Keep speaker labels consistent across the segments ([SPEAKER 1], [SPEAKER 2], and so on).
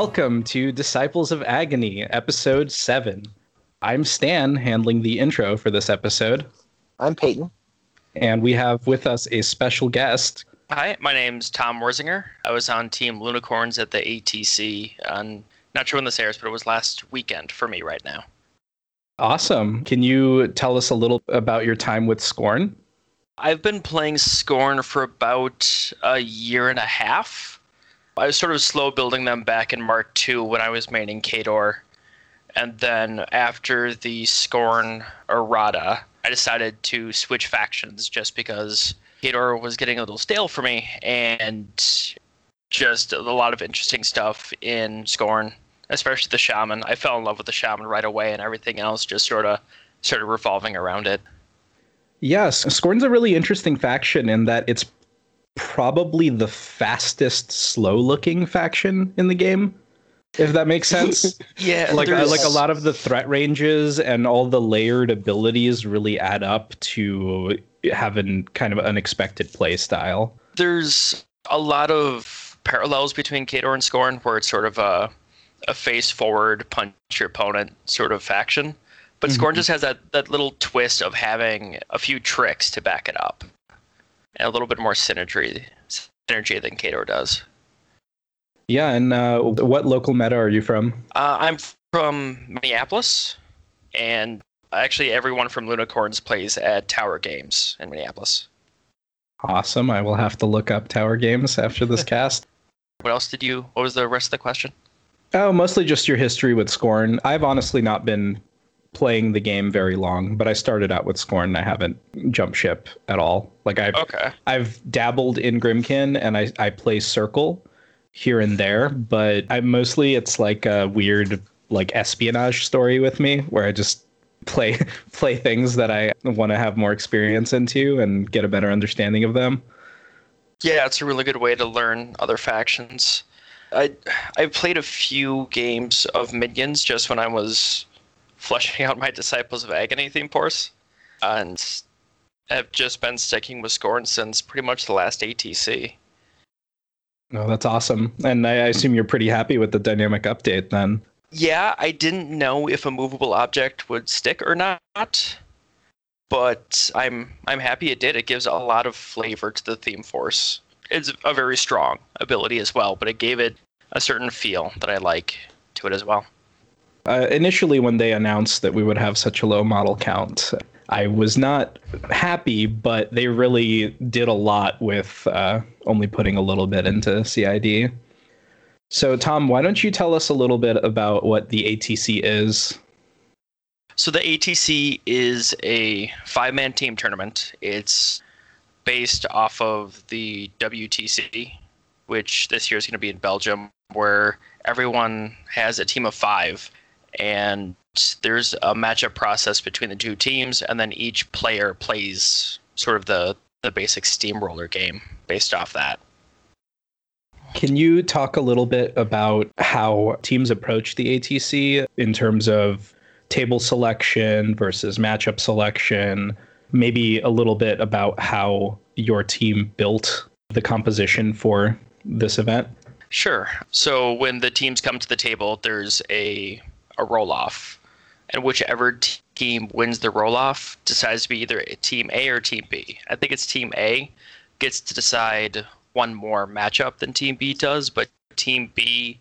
[SPEAKER 1] Welcome to Disciples of Agony, episode 7. I'm Stan, handling the intro for this episode,
[SPEAKER 2] I'm Peyton.
[SPEAKER 1] and we have with us a special guest.
[SPEAKER 3] Hi, my name's Tom Worzinger. I was on Team Lunicorns at the ATC on not sure when this airs, but it was last weekend for me right now.
[SPEAKER 1] Awesome. Can you tell us a little about your time with Skorne?
[SPEAKER 3] I've been playing Skorne for about a year and a half. I was sort of slow building them back in Mark II when I was maining Khador. And then after the Skorne errata, I decided to switch factions just because Khador was getting a little stale for me and just a lot of interesting stuff in Skorne, especially the Shaman. I fell in love with the Shaman right away and everything else just sort of started revolving around it.
[SPEAKER 1] Yes, Skorne's a really interesting faction in that it's probably the fastest slow looking faction in the game. If that makes sense.
[SPEAKER 3] Yeah,
[SPEAKER 1] like uh, like a lot of the threat ranges and all the layered abilities really add up to having kind of unexpected play style.
[SPEAKER 3] there's a lot of parallels between Khador and Skorne, where it's sort of a a face forward punch your opponent sort of faction. But Skorne
[SPEAKER 1] Mhm.
[SPEAKER 3] just has that, that little twist of having a few tricks to back it up. And a little bit more synergy synergy than Khador does.
[SPEAKER 1] Yeah, and uh, what local meta are you from?
[SPEAKER 3] Uh, I'm from Minneapolis, and actually everyone from Lunicorns plays at Tower Games in Minneapolis.
[SPEAKER 1] Awesome. I will have to look up Tower Games after this cast.
[SPEAKER 3] What else did you? What was the rest of the question?
[SPEAKER 1] Oh, mostly just your history with Skorne. I've honestly not been playing the game very long, but I started out with Skorne. I haven't jumped ship at all. Like I've
[SPEAKER 3] Okay.
[SPEAKER 1] I've dabbled in Grymkin and I I play Circle here and there, but I mostly it's like a weird like espionage story with me where I just play play things that I want to have more experience into and get a better understanding of them.
[SPEAKER 3] Yeah, it's a really good way to learn other factions. I I've played a few games of Minions just when I was fleshing out my Disciples of Agony theme force, and have just been sticking with Skorne since pretty much the last ATC.
[SPEAKER 1] Oh, that's awesome. And I, I assume you're pretty happy with the dynamic update then.
[SPEAKER 3] Yeah, I didn't know if a movable object would stick or not, but I'm I'm happy it did. It gives a lot of flavor to the theme force. It's a very strong ability as well, but it gave it a certain feel that I like to it as well.
[SPEAKER 1] Uh, initially, when they announced that we would have such a low model count, I was not happy, but they really did a lot with uh, only putting a little bit into CID. So, Tom, why don't you tell us a little bit about what the ATC is?
[SPEAKER 3] So the ATC is a five-man team tournament. It's based off of the WTC, which this year is going to be in Belgium, where everyone has a team of five, and there's a matchup process between the two teams, and then each player plays sort of the the basic steamroller game based off that.
[SPEAKER 1] Can you talk a little bit about how teams approach the ATC in terms of table selection versus matchup selection? Maybe a little bit about how your team built the composition for this event?
[SPEAKER 3] Sure. So when the teams come to the table, there's a a roll off, and whichever team wins the roll off decides to be either team A or team B. I think it's team A gets to decide one more matchup than team B does, but team B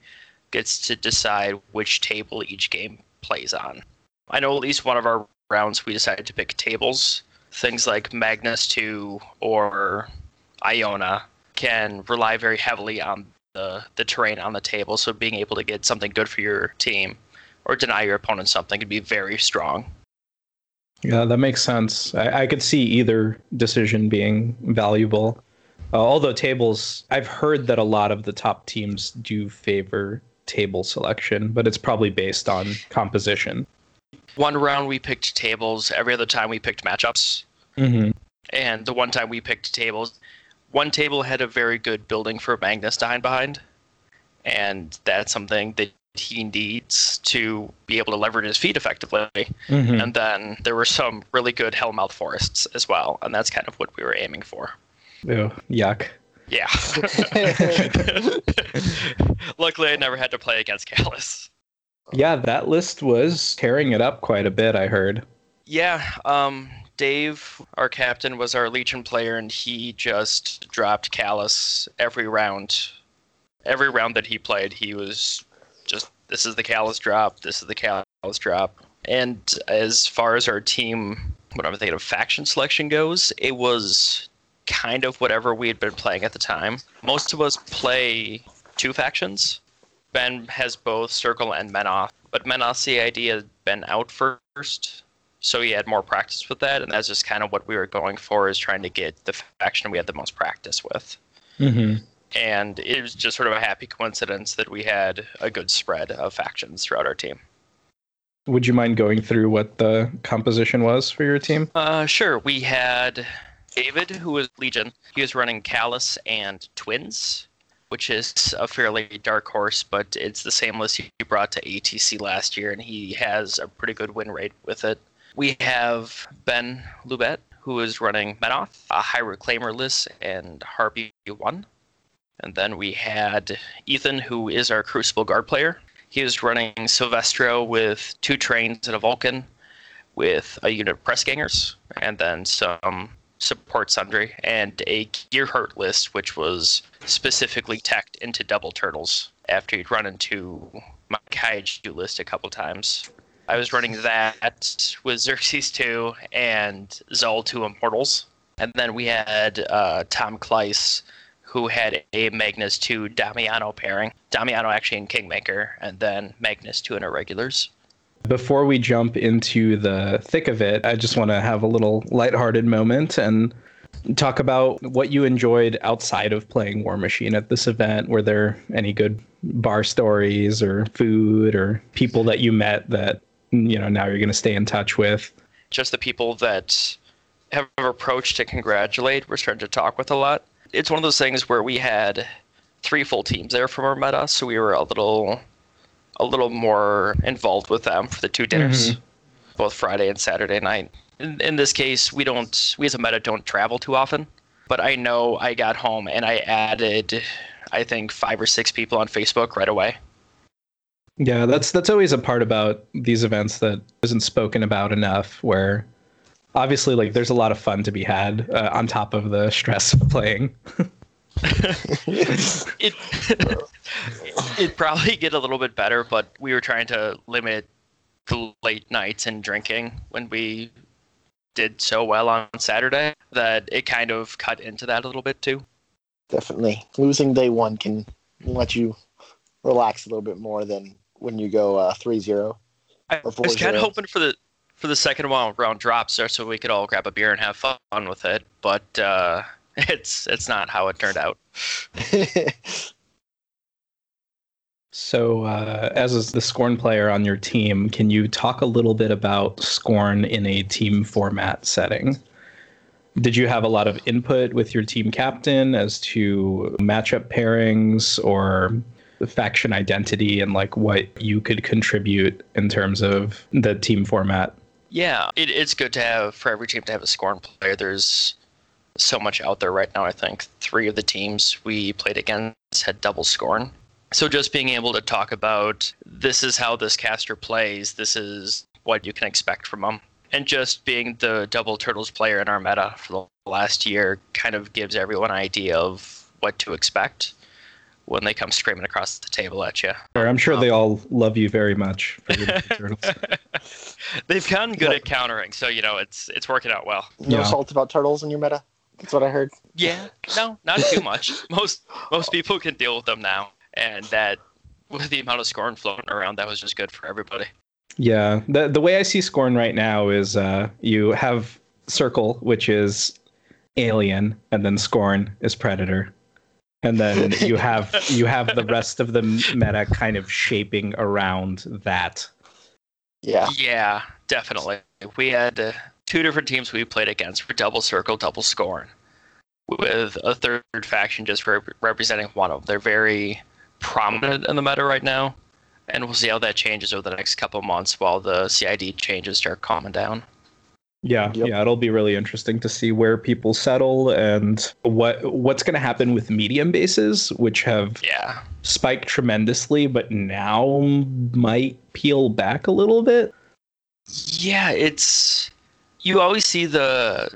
[SPEAKER 3] gets to decide which table each game plays on. I know at least one of our rounds we decided to pick tables. Things like Magnus 2 or Iona can rely very heavily on the, the terrain on the table, so being able to get something good for your team or deny your opponent something could be very strong.
[SPEAKER 1] Yeah, that makes sense. I, I could see either decision being valuable. Uh, although tables, I've heard that a lot of the top teams do favor table selection, but it's probably based on composition.
[SPEAKER 3] One round we picked tables, every other time we picked matchups.
[SPEAKER 1] Mm-hmm.
[SPEAKER 3] And the one time we picked tables, one table had a very good building for Magnus to hide behind. And that's something that he needs to be able to leverage his feat effectively.
[SPEAKER 1] Mm-hmm.
[SPEAKER 3] And then there were some really good Hellmouth forests as well. And that's kind of what we were aiming for.
[SPEAKER 1] Ew, yuck.
[SPEAKER 3] Yeah. Luckily, I never had to play against Kallus.
[SPEAKER 1] Yeah, that list was tearing it up quite a bit, I heard.
[SPEAKER 3] Yeah, um, Dave, our captain, was our Legion player, and he just dropped Kallus every round. Every round that he played, he was just, this is the Kallus drop, this is the Kallus drop. And as far as our team, what I'm thinking of faction selection goes, it was kind of whatever we had been playing at the time. Most of us play two factions. Ben has both Circle and Menoth, but Menoth's CID had been out first, so he had more practice with that, and that's just kind of what we were going for, is trying to get the faction we had the most practice with.
[SPEAKER 1] Mm-hmm.
[SPEAKER 3] And it was just sort of a happy coincidence that we had a good spread of factions throughout our team.
[SPEAKER 1] Would you mind going through what the composition was for your team?
[SPEAKER 3] Uh, sure. We had David, who was Legion. He was running Kallus and Twins, which is a fairly dark horse, but it's the same list he brought to ATC last year, and he has a pretty good win rate with it. We have Ben Lubet, who is running Menoth, a high reclaimer list, and Harpy 1. And then we had Ethan, who is our Crucible Guard player. He was running Syvestro with two trains and a Vulcan, with a unit of press gangers, and then some support sundry, and a Gear Gearhart list, which was specifically teched into double turtles after he'd run into my Kaiju list a couple times. I was running that with Xerxis 2 and Zaal 2 Immortals. And then we had uh, Tom Kleiss, who had a Magnus 2 Damiano pairing. Damiano actually in Kingmaker, and then Magnus 2 in Irregulars.
[SPEAKER 1] Before we jump into the thick of it, I just want to have a little lighthearted moment and talk about what you enjoyed outside of playing Warmachine at this event. Were there any good bar stories or food or people that you met that you know now you're going to stay in touch with?
[SPEAKER 3] Just the people that have approached to congratulate, we're starting to talk with a lot. It's one of those things where we had three full teams there from our meta, so we were a little a little more involved with them for the two dinners, mm-hmm. both Friday and Saturday night. In, in this case, we don't we as a meta don't travel too often, but I know I got home and I added I think five or six people on Facebook right away.
[SPEAKER 1] Yeah, that's that's always a part about these events that isn't spoken about enough. Where obviously, like, there's a lot of fun to be had uh, on top of the stress of playing.
[SPEAKER 3] it it probably get a little bit better, but we were trying to limit the late nights and drinking when we did so well on Saturday that it kind of cut into that a little bit too.
[SPEAKER 2] Definitely, losing day one can let you relax a little bit more than when you go uh, 3-0
[SPEAKER 3] I was kind of hoping for the for the second round drops there so we could all grab a beer and have fun with it, but uh, it's it's not how it turned out.
[SPEAKER 1] so, uh, as is the Skorne player on your team, can you talk a little bit about Skorne in a team format setting? Did you have a lot of input with your team captain as to matchup pairings or faction identity and like what you could contribute in terms of the team format?
[SPEAKER 3] Yeah, it, it's good to have for every team to have a Skorne player. There's so much out there right now. I think three of the teams we played against had double Skorne. So just being able to talk about this is how this caster plays, this is what you can expect from them, and just being the double turtles player in our meta for the last year kind of gives everyone an idea of what to expect when they come screaming across the table at you.
[SPEAKER 1] I'm sure um, they all love you very much.
[SPEAKER 3] They've gotten good at countering, so you know it's it's working out well.
[SPEAKER 2] No yeah. salt about turtles in your meta. That's what I heard.
[SPEAKER 3] Yeah, no, not too much. most most people can deal with them now, and that with the amount of Skorne floating around, that was just good for everybody.
[SPEAKER 1] Yeah, the the way I see Skorne right now is uh, you have circle, which is alien, and then Skorne is predator, and then you have you have the rest of the meta kind of shaping around that.
[SPEAKER 2] Yeah.
[SPEAKER 3] Yeah, definitely. We had uh, two different teams we played against were double circle, double Skorne, with a third faction just rep- representing one of them. They're very prominent in the meta right now, and we'll see how that changes over the next couple months while the CID changes start calming down.
[SPEAKER 1] Yeah,
[SPEAKER 2] Yep.
[SPEAKER 1] yeah, it'll be really interesting to see where people settle and what what's going to happen with medium bases, which have
[SPEAKER 3] Yeah.
[SPEAKER 1] spiked tremendously, but now might peel back a little bit.
[SPEAKER 3] Yeah, it's you always see the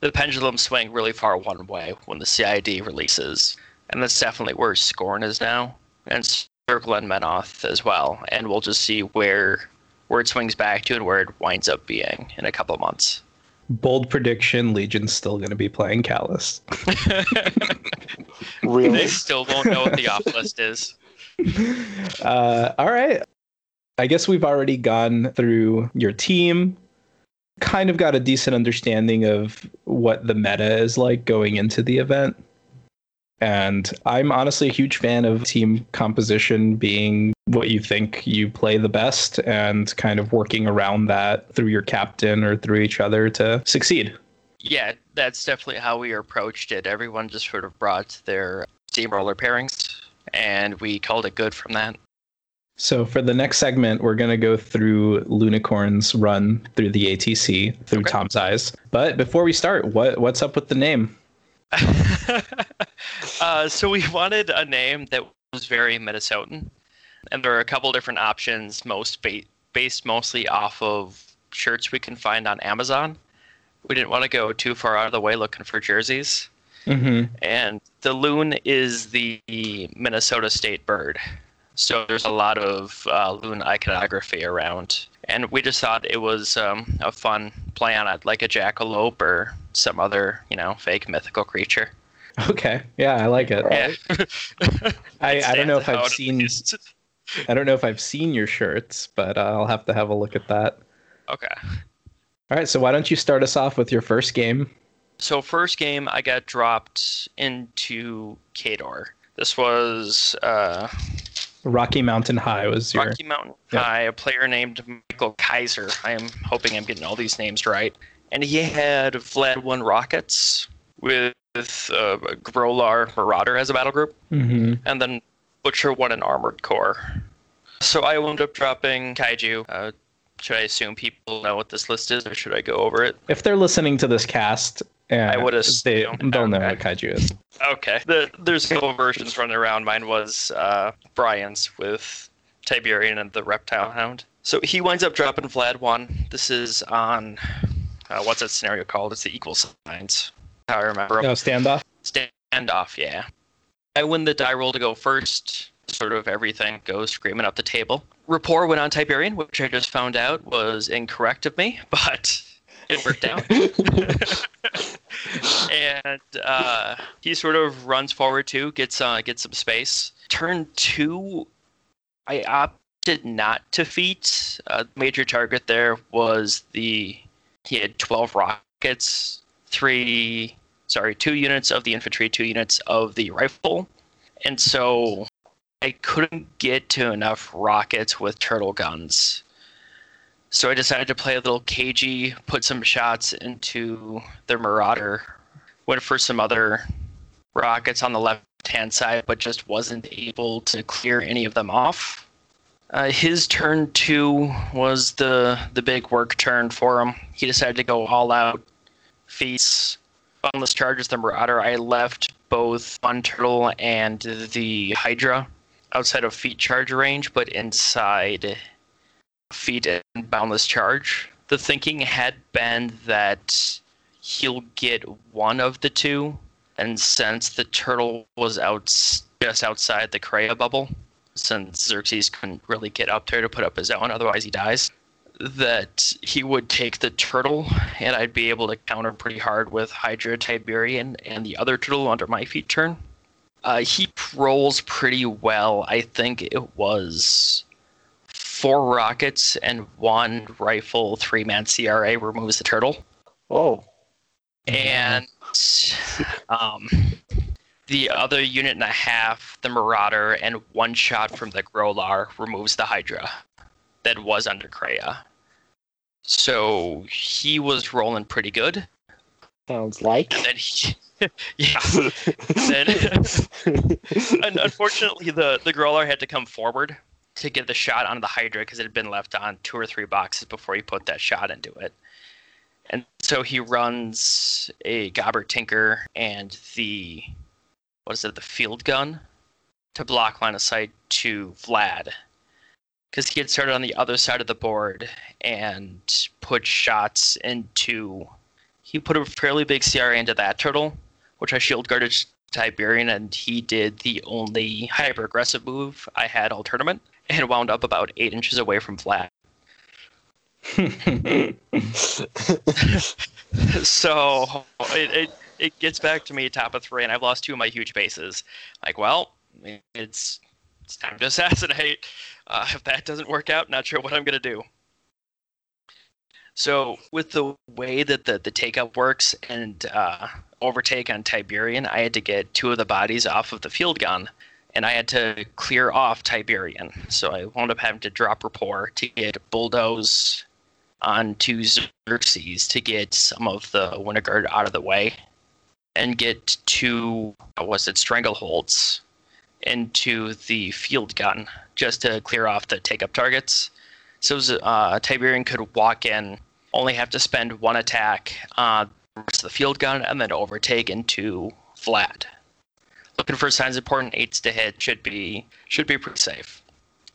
[SPEAKER 3] the pendulum swing really far one way when the CID releases, and that's definitely where Skorne is now, and Circle and Menoth as well. And we'll just see where where it swings back to and where it winds up being in a couple of months.
[SPEAKER 1] Bold prediction: Legion's still going to be playing Kallus.
[SPEAKER 2] Really?
[SPEAKER 3] they still won't know what the off list is.
[SPEAKER 1] uh, all right. I guess we've already gone through your team. Kind of got a decent understanding of what the meta is like going into the event. And I'm honestly a huge fan of team composition being what you think you play the best and kind of working around that through your captain or through each other to succeed.
[SPEAKER 3] Yeah, that's definitely how we approached it. Everyone just sort of brought their steamroller pairings, and we called it good from that.
[SPEAKER 1] So for the next segment, we're going to go through Lunicorn's run through the ATC through
[SPEAKER 3] Okay.
[SPEAKER 1] Tom's eyes. But before we start, what what's up with the name?
[SPEAKER 3] uh, so we wanted a name that was very Minnesotan, and there are a couple different options, most ba- based mostly off of shirts we can find on Amazon. We didn't want to go too far out of the way looking for jerseys,
[SPEAKER 1] Mm-hmm.
[SPEAKER 3] and the loon is the Minnesota state bird. So there's a lot of uh, loon iconography around, and we just thought it was um, a fun play on it, like a jackalope or some other, you know, fake mythical creature.
[SPEAKER 1] Okay, yeah, I like it.
[SPEAKER 3] Yeah.
[SPEAKER 1] I, I don't know if I've seen. I don't know if I've seen your shirts, but uh, I'll have to have a look at that.
[SPEAKER 3] Okay.
[SPEAKER 1] All right, so why don't you start us off with your first game?
[SPEAKER 3] So first game, I got dropped into Khador. This was uh,
[SPEAKER 1] Rocky Mountain High was your
[SPEAKER 3] Rocky Mountain
[SPEAKER 1] Yep.
[SPEAKER 3] High, a player named Michael Kaiser. I am hoping I'm getting all these names right. And he had Vlad One Rockets with uh, Grolar Marauder as a battle group.
[SPEAKER 1] Mhm.
[SPEAKER 3] and then Butcher won an Armored Korps. So I wound up dropping Kaiju. Uh, should I assume people know what this list is, or should I go over it?
[SPEAKER 1] If they're listening to this cast, uh,
[SPEAKER 3] I would
[SPEAKER 1] they
[SPEAKER 3] assume.
[SPEAKER 1] they'll know
[SPEAKER 3] Okay.
[SPEAKER 1] what kaiju is.
[SPEAKER 3] Okay. The, there's a couple versions running around. Mine was uh, Brian's with Tiberion and the Reptile Hound. So he winds up dropping Vlad 1. This is on, uh, what's that scenario called? It's the equal signs. How I remember.
[SPEAKER 1] No standoff.
[SPEAKER 3] Standoff, yeah. I win the die roll to go first. Sort of everything goes screaming up the table. Rapport went on Tiberion, which I just found out was incorrect of me, but it worked out. and uh, he sort of runs forward too, gets uh, gets some space. Turn two, I opted not to feat. Uh, major target there was the he had twelve rockets, three sorry, two units of the infantry, two units of the rifle. And so I couldn't get to enough rockets with turtle guns. So I decided to play a little cagey, put some shots into the Marauder, went for some other rockets on the left hand side, but just wasn't able to clear any of them off. Uh, his turn two was the the big work turn for him. He decided to go all out, feats, Boundless Charges the Marauder, I left both Fun Turtle and the Hydra outside of feat charge range, but inside feat and Boundless Charge. The thinking had been that he'll get one of the two, and since the turtle was out just outside the Kreia bubble, since Xerxis couldn't really get up there to put up his own, otherwise he dies that he would take the turtle and I'd be able to counter pretty hard with Hydra Tiberion and the other turtle under my feat turn. Uh, he rolls pretty well. I think it was four rockets and one rifle, three man CRA removes the turtle.
[SPEAKER 2] Oh,
[SPEAKER 3] And um, the other unit and a half, the Marauder, and one shot from the Grolar removes the Hydra that was under Kreia. So he was rolling pretty good.
[SPEAKER 2] sounds like.
[SPEAKER 3] And then he, yeah. Then, and unfortunately, the the Grolar had to come forward to get the shot onto the Hydra because it had been left on two or three boxes before he put that shot into it. And so he runs a Gobber Tinker and the what is it, the field gun to block line of sight to Vlad. Because he had started on the other side of the board and put shots into he put a fairly big CRA into that turtle, which I shield guarded Tiberion, and he did the only hyper aggressive move I had all tournament and wound up about eight inches away from Vlad. so it, it it gets back to me top of three, and I've lost two of my huge bases. Like, well, it's it's time to assassinate. Uh, if that doesn't work out, not sure what I'm gonna do. So with the way that the the take up works and uh, overtake on Tiberion, I had to get two of the bodies off of the field gun, and I had to clear off Tiberion. So I wound up having to drop rapport to get bulldoze onto Xerxis to get some of the Winter Guard out of the way and get two, what was it, strangleholds into the field gun just to clear off the take up targets. So uh, Tiberion could walk in, only have to spend one attack on the the field gun, and then overtake into Vlad. Looking for Signs and Portents eights to hit should be should be pretty safe.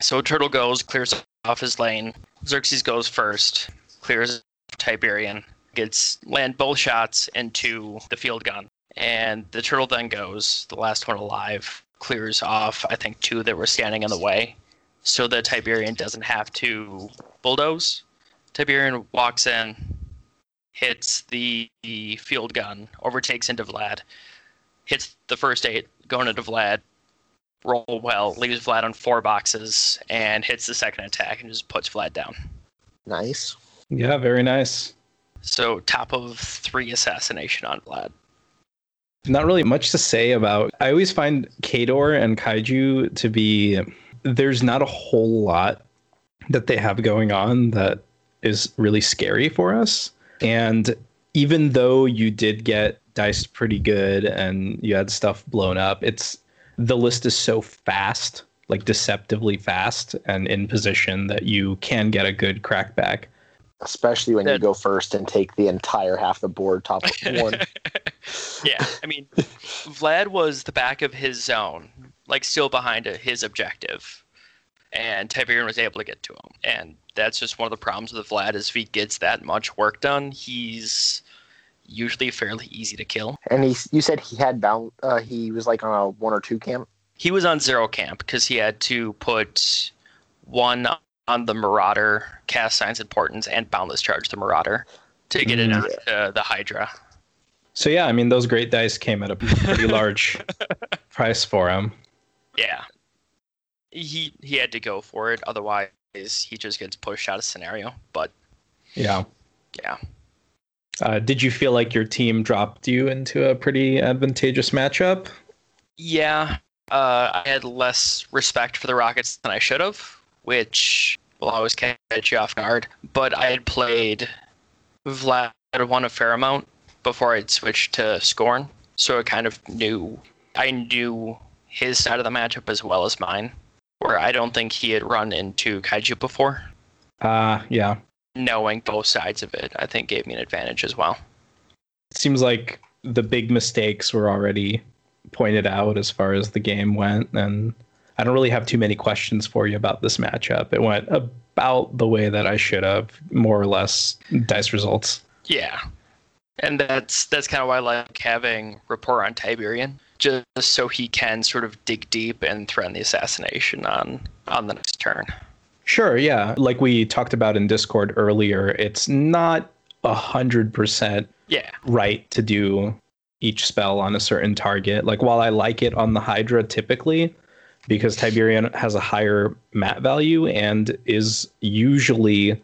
[SPEAKER 3] So Turtle goes, clears off his lane. Xerxis goes first, clears Tiberion, gets land both shots into the field gun. And the turtle then goes, the last one alive, clears off, I think, two that were standing in the way. So the Tiberion doesn't have to bulldoze. Tiberion walks in, hits the field gun, overtakes into Vlad, hits the first eight, going into Vlad, roll well, leaves Vlad on four boxes, and hits the second attack and just puts Vlad down.
[SPEAKER 2] Nice.
[SPEAKER 1] Yeah, very nice.
[SPEAKER 3] So top of three assassination on Vlad.
[SPEAKER 1] Not really much to say about. I always find Khador and Kaiju to be there's not a whole lot that they have going on that is really scary for us. And even though you did get diced pretty good and you had stuff blown up, it's the list is so fast, like deceptively fast and in position that you can get a good crackback
[SPEAKER 2] especially when that, you go first and take the entire half the board top one.
[SPEAKER 3] yeah, I mean, Vlad was the back of his zone, like still behind his objective, and Tiberion was able to get to him. And that's just one of the problems with Vlad is if he gets that much work done, he's usually fairly easy to kill.
[SPEAKER 2] And he, you said he had bound, uh, he was like on a one or two camp.
[SPEAKER 3] He was on zero camp because he had to put one on the Marauder, cast Signs and Portents, and Boundless Charge the Marauder to get it mm. onto the Hydra.
[SPEAKER 1] So yeah, I mean those great dice came at a pretty large price for him.
[SPEAKER 3] Yeah, he he had to go for it. Otherwise, he just gets pushed out of scenario. But
[SPEAKER 1] yeah,
[SPEAKER 3] yeah.
[SPEAKER 1] Uh, did you feel like your team dropped you into a pretty advantageous matchup?
[SPEAKER 3] Yeah, uh, I had less respect for the Rockets than I should have which will always catch you off guard. But I had played Vlad won a fair amount before I'd switched to Skorne, so I kind of knew I knew his side of the matchup as well as mine, where I don't think he had run into Kaiju before.
[SPEAKER 1] Uh yeah.
[SPEAKER 3] Knowing both sides of it, I think gave me an advantage as well.
[SPEAKER 1] It seems like the big mistakes were already pointed out as far as the game went and I don't really have too many questions for you about this matchup. It went about the way that I should have, more or less, dice results.
[SPEAKER 3] Yeah. And that's that's kind of why I like having rapport on Tiberion, just so he can sort of dig deep and threaten the assassination on on the next turn.
[SPEAKER 1] Sure, yeah. Like we talked about in Discord earlier, it's not a hundred percent
[SPEAKER 3] yeah
[SPEAKER 1] right to do each spell on a certain target. Like while I like it on the Hydra typically, because Tiberion has a higher mat value and is usually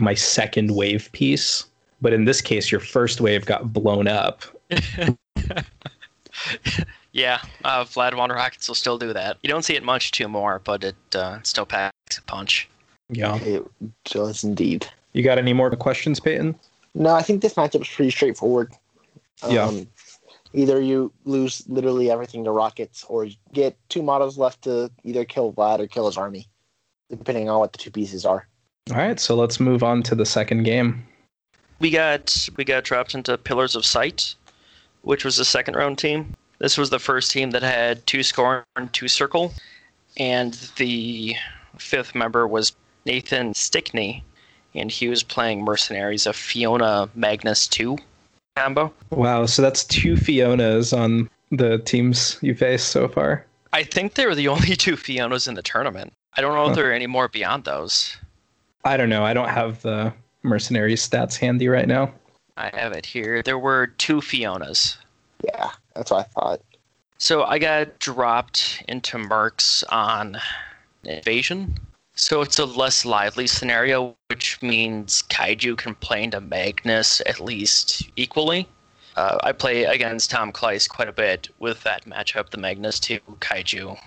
[SPEAKER 1] my second wave piece. But in this case, your first wave got blown up.
[SPEAKER 3] yeah, uh, Vlad One Rockets will still do that. You don't see it much too more, but it uh, still packs a punch.
[SPEAKER 1] Yeah,
[SPEAKER 2] it does indeed.
[SPEAKER 1] You got any more questions, Peyton?
[SPEAKER 2] No, I think this matchup is pretty straightforward.
[SPEAKER 1] Um, yeah
[SPEAKER 2] either you lose literally everything to rockets or get two models left to either kill Vlad or kill his army, depending on what the two pieces are.
[SPEAKER 1] All right, so let's move on to the second game.
[SPEAKER 3] We got we got dropped into Pillars of Sight, which was the second round team. This was the first team that had two Skorne and two circle, and the fifth member was Nathan Stickney, and he was playing Mercenaries of Fiona Magnus 2 combo.
[SPEAKER 1] Wow, so that's two Fionas on the teams you faced so far.
[SPEAKER 3] I think they were the only two Fionas in the tournament. I don't know
[SPEAKER 1] Huh.
[SPEAKER 3] if there are any more beyond those.
[SPEAKER 1] I don't know. I don't have the mercenary stats handy right now.
[SPEAKER 3] I have it here. There were two Fionas.
[SPEAKER 2] Yeah, that's what I thought.
[SPEAKER 3] So I got dropped into Mercs on Invasion. So it's a less lively scenario, which means Kaiju can play into Magnus at least equally. Uh, I play against Tom Kleiss quite a bit with that matchup, the Magnus to Kaiju.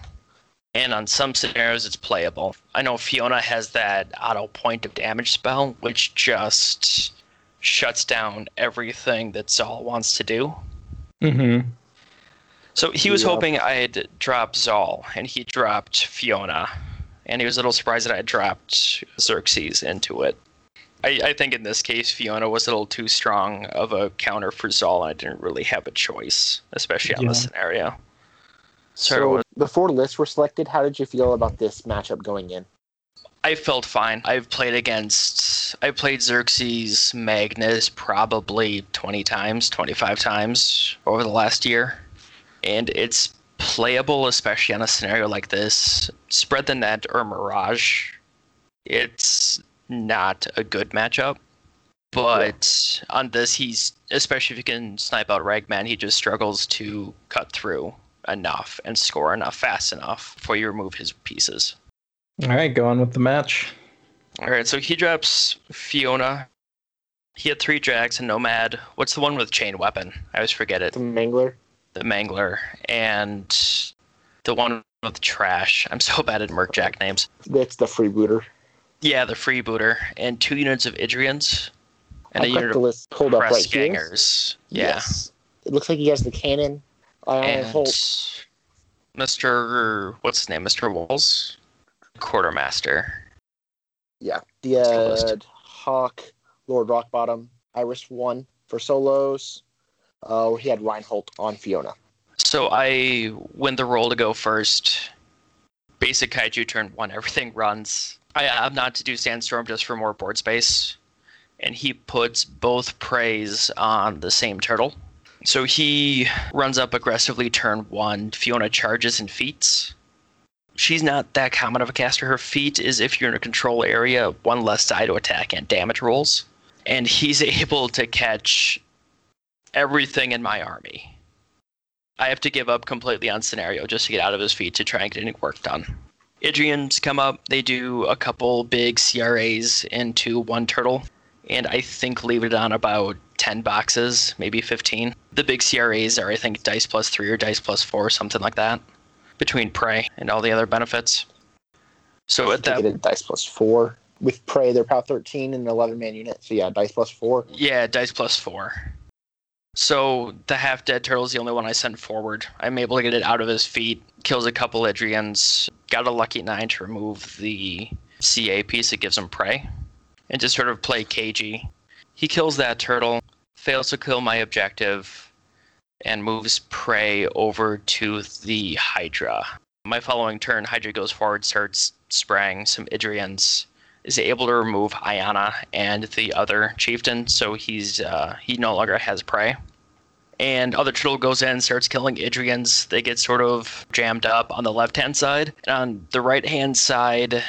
[SPEAKER 3] And on some scenarios, it's playable. I know Fiona has that auto point of damage spell, which just shuts down everything that Zaal wants to do.
[SPEAKER 1] Mm-hmm.
[SPEAKER 3] So he was
[SPEAKER 2] Yeah.
[SPEAKER 3] hoping I'd drop Zaal, and he dropped Fiona. And he was a little surprised that I dropped Xerxis into it. I, I think in this case, Fiona was a little too strong of a counter for Zaal, and I didn't really have a choice, especially on
[SPEAKER 1] Yeah.
[SPEAKER 3] this scenario. So,
[SPEAKER 2] So before lists were selected, how did you feel about this matchup going in?
[SPEAKER 3] I felt fine. I've played against, I played Xerxis Magnus probably 20 times, 25 times over the last year. And it's playable, especially on a scenario like this. Spread the net or Mirage, it's not a good matchup. But on this, he's, especially if you can snipe out Ragman, he just struggles to cut through enough and score enough fast enough before you remove his pieces.
[SPEAKER 1] All right, go on with the match.
[SPEAKER 3] All right, so he drops Fiona. He had three drags and Nomad. What's the one with chain weapon? I always forget it.
[SPEAKER 2] The Mangler?
[SPEAKER 3] The Mangler and the one with trash. I'm so bad at Merc Jack names.
[SPEAKER 2] That's the freebooter.
[SPEAKER 3] Yeah, the freebooter and two units of Idrians and a
[SPEAKER 2] I've
[SPEAKER 3] unit
[SPEAKER 2] the
[SPEAKER 3] of
[SPEAKER 2] list pulled up
[SPEAKER 3] press
[SPEAKER 2] right here.
[SPEAKER 3] gangers. Yeah,
[SPEAKER 2] Yes. It looks like he has the cannon. Ion
[SPEAKER 3] and
[SPEAKER 2] Holt.
[SPEAKER 3] Mr. What's his name? Mr. Walls, quartermaster.
[SPEAKER 2] Yeah. The uh. Hawk, Lord Rockbottom, Eiryss one for solos. Uh, he had Reinhold on Fiona.
[SPEAKER 3] So I win the roll to go first. Basic kaiju turn one, everything runs. I am not to do sandstorm just for more board space, and he puts both preys on the same turtle. So he runs up aggressively turn one. Fiona charges and feats. She's not that common of a caster. Her feat is if you're in a control area, one less die to attack and damage rolls. And he's able to catch everything in my army. I have to give up completely on scenario just to get out of his feat to try and get any work done. Idrians come up, they do a couple big CRAs into one turtle, and I think leave it on about 10 boxes, maybe 15. The big CRAs are, I think, dice plus 3 or dice plus 4, something like that, between prey and all the other benefits. So at that
[SPEAKER 2] dice plus four. With Prey, they're POW 13 and an 11 man unit. So yeah, dice plus four.
[SPEAKER 3] Yeah, dice plus four. So the half dead turtle is the only one I sent forward. I'm able to get it out of his feat, kills a couple Idrians, got a lucky nine to remove the CA piece that gives him prey, and just sort of play cagey. He kills that turtle, fails to kill my objective, and moves prey over to the Hydra. My following turn, Hydra goes forward, starts spraying some Idrians, is able to remove Ayana and the other chieftain, so he's uh, he no longer has prey. And other turtle goes in, starts killing Idrians. They get sort of jammed up on the left hand side. And on the right hand side,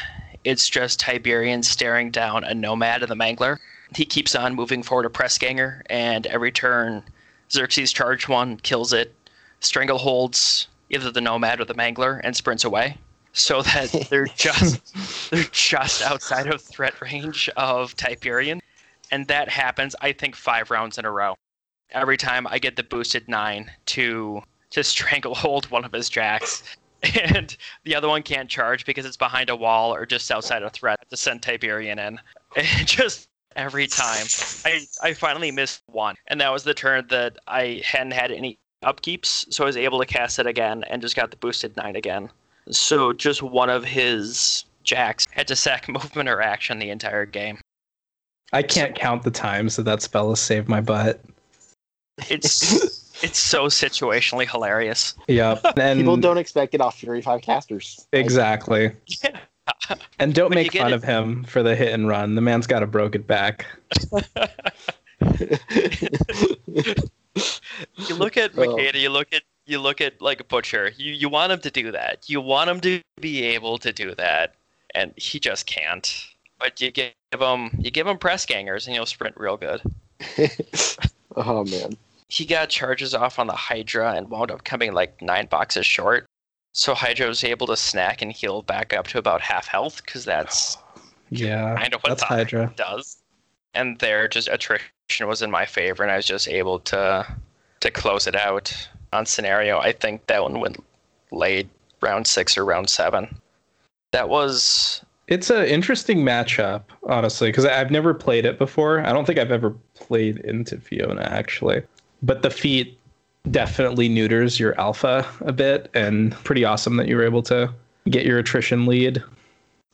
[SPEAKER 3] it's just Tiberion staring down a nomad and the mangler. He keeps on moving forward a press ganger, and every turn Xerxis charge one, kills it, strangleholds either the nomad or the mangler, and sprints away. So that they're just they're just outside of threat range of Tiberion. And that happens, I think, five rounds in a row. Every time I get the boosted nine to to stranglehold one of his jacks. And the other one can't charge because it's behind a wall or just outside of threat to send Tiberion in. And just every time. I, I finally missed one. And that was the turn that I hadn't had any upkeeps, so I was able to cast it again and just got the boosted nine again. So just one of his jacks had to sack movement or action the entire game.
[SPEAKER 1] I can't count the times that that spell has saved my butt.
[SPEAKER 3] It's it's so situationally hilarious.
[SPEAKER 1] Yep. And
[SPEAKER 2] People don't expect it off Fury Five casters.
[SPEAKER 1] Exactly.
[SPEAKER 3] Yeah.
[SPEAKER 1] And don't
[SPEAKER 3] When
[SPEAKER 1] make fun
[SPEAKER 3] it-
[SPEAKER 1] of him for the hit and run. The man's got a broken back.
[SPEAKER 3] You look at
[SPEAKER 2] Oh.
[SPEAKER 3] Makeda, you look at you look at like a butcher. You you want him to do that. You want him to be able to do that, and he just can't. But you give him you give him press gangers, and he'll sprint real good.
[SPEAKER 2] Oh man.
[SPEAKER 3] He got charges off on the Hydra and wound up coming like nine boxes short. So Hydra was able to snack and heal back up to about half health because that's
[SPEAKER 1] Yeah.
[SPEAKER 3] kind of what
[SPEAKER 1] That's
[SPEAKER 3] the
[SPEAKER 1] Hydra.
[SPEAKER 3] does. And there, just attrition was in my favor, and I was just able to to close it out on scenario. I think that one went late round six or round seven. That was
[SPEAKER 1] It's an interesting matchup, honestly, because I've never played it before. I don't think I've ever played into Fiona actually, but the feat definitely neuters your alpha a bit, and pretty awesome that you were able to get your attrition lead.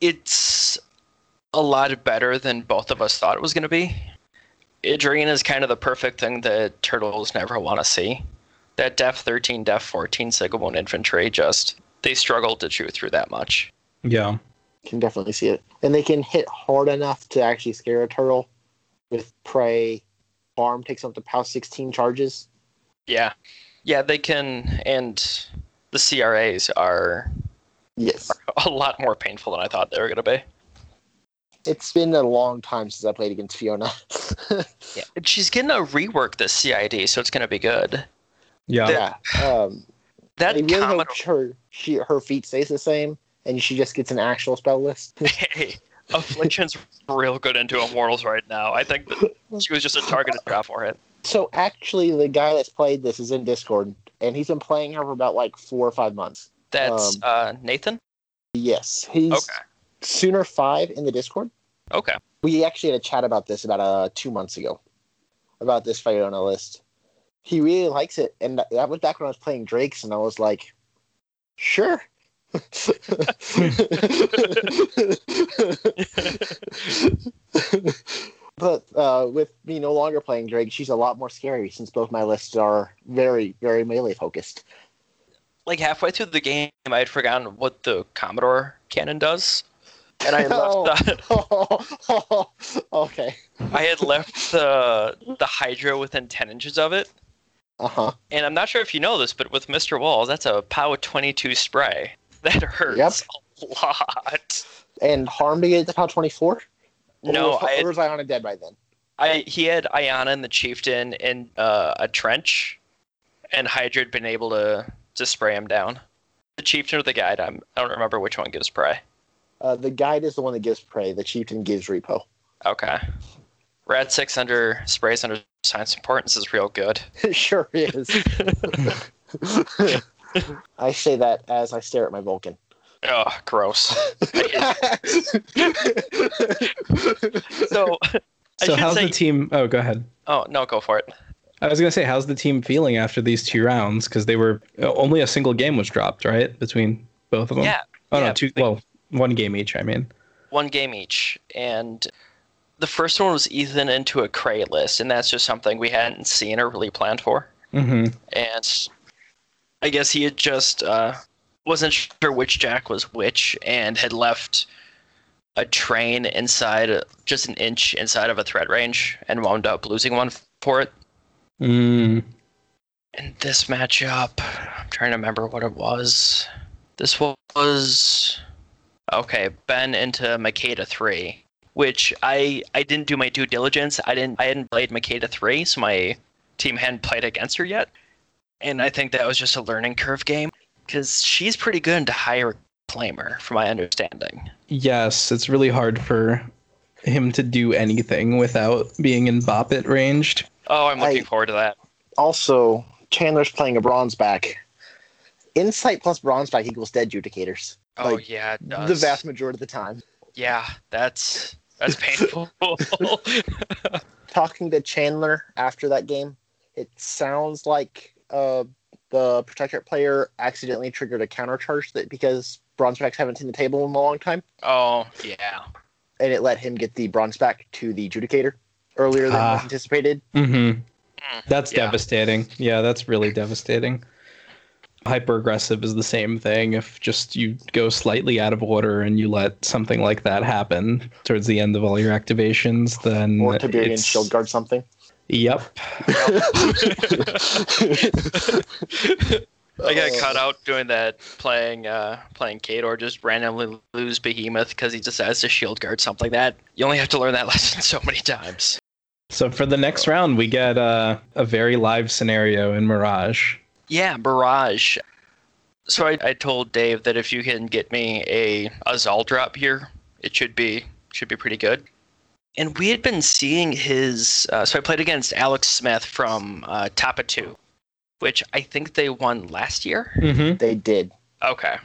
[SPEAKER 3] it's a lot better than both of us thought it was going to be. Idrian is kind of the perfect thing that turtles never want to see. That Def 13, Def 14 Sigmund infantry just they struggled to chew through that much.
[SPEAKER 1] Yeah,
[SPEAKER 2] Can definitely see it. And they can hit hard enough to actually scare a turtle with prey. Farm takes up to POW 16 charges.
[SPEAKER 3] Yeah. Yeah, they can and the CRAs are
[SPEAKER 2] Yes.
[SPEAKER 3] a lot more painful than I thought they were going to be.
[SPEAKER 2] It's been a long time since I played against Fiona.
[SPEAKER 3] Yeah. She's getting a rework this CID, so it's going to be good.
[SPEAKER 1] yeah,
[SPEAKER 2] yeah. Um,
[SPEAKER 3] That
[SPEAKER 2] I really
[SPEAKER 3] Commodore,
[SPEAKER 2] hope her she her feat stays the same and she just gets an actual spell list.
[SPEAKER 3] hey, Affliction's real good into Immortals right now. I think that she was just a targeted draw for it.
[SPEAKER 2] so actually, the guy that's played this is in Discord, and he's been playing her for about like four or five months.
[SPEAKER 3] That's
[SPEAKER 2] Um,
[SPEAKER 3] uh, Nathan?
[SPEAKER 2] Yes, he's
[SPEAKER 3] Okay.
[SPEAKER 2] Sooner Five in the Discord.
[SPEAKER 3] Okay.
[SPEAKER 2] We actually had a chat about this about uh two months ago, about this Fiona list. He really likes it, and that, that was back when I was playing Drakes, and I was like, sure. but uh, with me no longer playing Drake, she's a lot more scary since both my lists are very, very melee focused.
[SPEAKER 3] Like halfway through the game, I had forgotten what the Commodore cannon does. And I
[SPEAKER 2] Oh.
[SPEAKER 3] left the,
[SPEAKER 2] okay.
[SPEAKER 3] I had left the the Hydra within ten inches of it.
[SPEAKER 2] Uh huh.
[SPEAKER 3] And I'm not sure if you know this, but with Mr. Walls, that's a POW 22 spray. That hurts
[SPEAKER 2] Yep.
[SPEAKER 3] a lot.
[SPEAKER 2] And harm to get to POW 24?
[SPEAKER 3] No,
[SPEAKER 2] or was,
[SPEAKER 3] I
[SPEAKER 2] or was Iona dead by then?
[SPEAKER 3] I he had Iana and the Chieftain in uh, a trench, and Hydra had been able to to spray him down. The Chieftain or the Guide, I'm, I don't remember which one gives spray.
[SPEAKER 2] Uh, the guide is the one that gives prey. The chieftain gives repo.
[SPEAKER 3] Okay. Rad six under sprays under Signs and Portents is real good.
[SPEAKER 2] It sure is. I say that as I stare at my Vulcan.
[SPEAKER 3] Oh, gross. So
[SPEAKER 1] So how's
[SPEAKER 3] say,
[SPEAKER 1] the team? Oh, go ahead.
[SPEAKER 3] Oh no, go for it.
[SPEAKER 1] I was gonna say, how's the team feeling after these two rounds? Because they were only a single game was dropped, right, between both of them.
[SPEAKER 3] Yeah.
[SPEAKER 1] Oh
[SPEAKER 3] yeah,
[SPEAKER 1] no, two.
[SPEAKER 3] like-
[SPEAKER 1] Well, one game each. I mean.
[SPEAKER 3] one game each, and the first one was Ethan into a Cray list, and that's just something we hadn't seen or really planned for.
[SPEAKER 1] hmm
[SPEAKER 3] and I guess he had just uh, wasn't sure which Jack was which, and had left a train inside, just an inch inside of a threat range, and wound up losing one for it.
[SPEAKER 1] Mm.
[SPEAKER 3] In this matchup, I'm trying to remember what it was. This was okay. Ben into Makeda three, which I I didn't do my due diligence. I didn't I hadn't played Makeda three, so my team hadn't played against her yet, and I think that was just a learning curve game because she's pretty good into High Reclaimer, from my understanding.
[SPEAKER 1] Yes, it's really hard for him to do anything without being in bop it ranged.
[SPEAKER 3] Oh, I'm looking
[SPEAKER 2] I-
[SPEAKER 3] forward to that.
[SPEAKER 2] Also, Chandler's playing a bronze back. Insight plus bronze back equals dead judicators.
[SPEAKER 3] Oh
[SPEAKER 2] like,
[SPEAKER 3] yeah, it does.
[SPEAKER 2] The vast majority of the time.
[SPEAKER 3] yeah, that's that's painful.
[SPEAKER 2] Talking to Chandler after that game, it sounds like uh, the protectorate player accidentally triggered a counter charge that because bronze backs haven't seen the table in a long time.
[SPEAKER 3] oh yeah.
[SPEAKER 2] and it let him get the bronze back to the Judicator earlier than was anticipated.
[SPEAKER 1] Mm-hmm. That's
[SPEAKER 3] Yeah.
[SPEAKER 1] devastating. Yeah, that's really devastating. Hyper aggressive is the same thing. If just you go slightly out of order and you let something like that happen towards the end of all your activations, then
[SPEAKER 2] Or Tiberion
[SPEAKER 1] it's-
[SPEAKER 2] shield guard something.
[SPEAKER 1] Yep.
[SPEAKER 3] I got
[SPEAKER 2] Uh,
[SPEAKER 3] caught out doing that playing uh, playing Kate or just randomly lose Behemoth because he decides to shield guard something like that. You only have to learn that lesson so many times.
[SPEAKER 1] So for the next round, we get uh, a very live scenario in Mirage.
[SPEAKER 3] Yeah, Mirage. So I, I told Dave that if you can get me a, a Zaal drop here, it should be should be pretty good. And we had been seeing his. Uh, so I played against Alex Smith from uh, Tapa 2, which I think they won last year.
[SPEAKER 1] Mm-hmm.
[SPEAKER 2] They did.
[SPEAKER 3] Okay.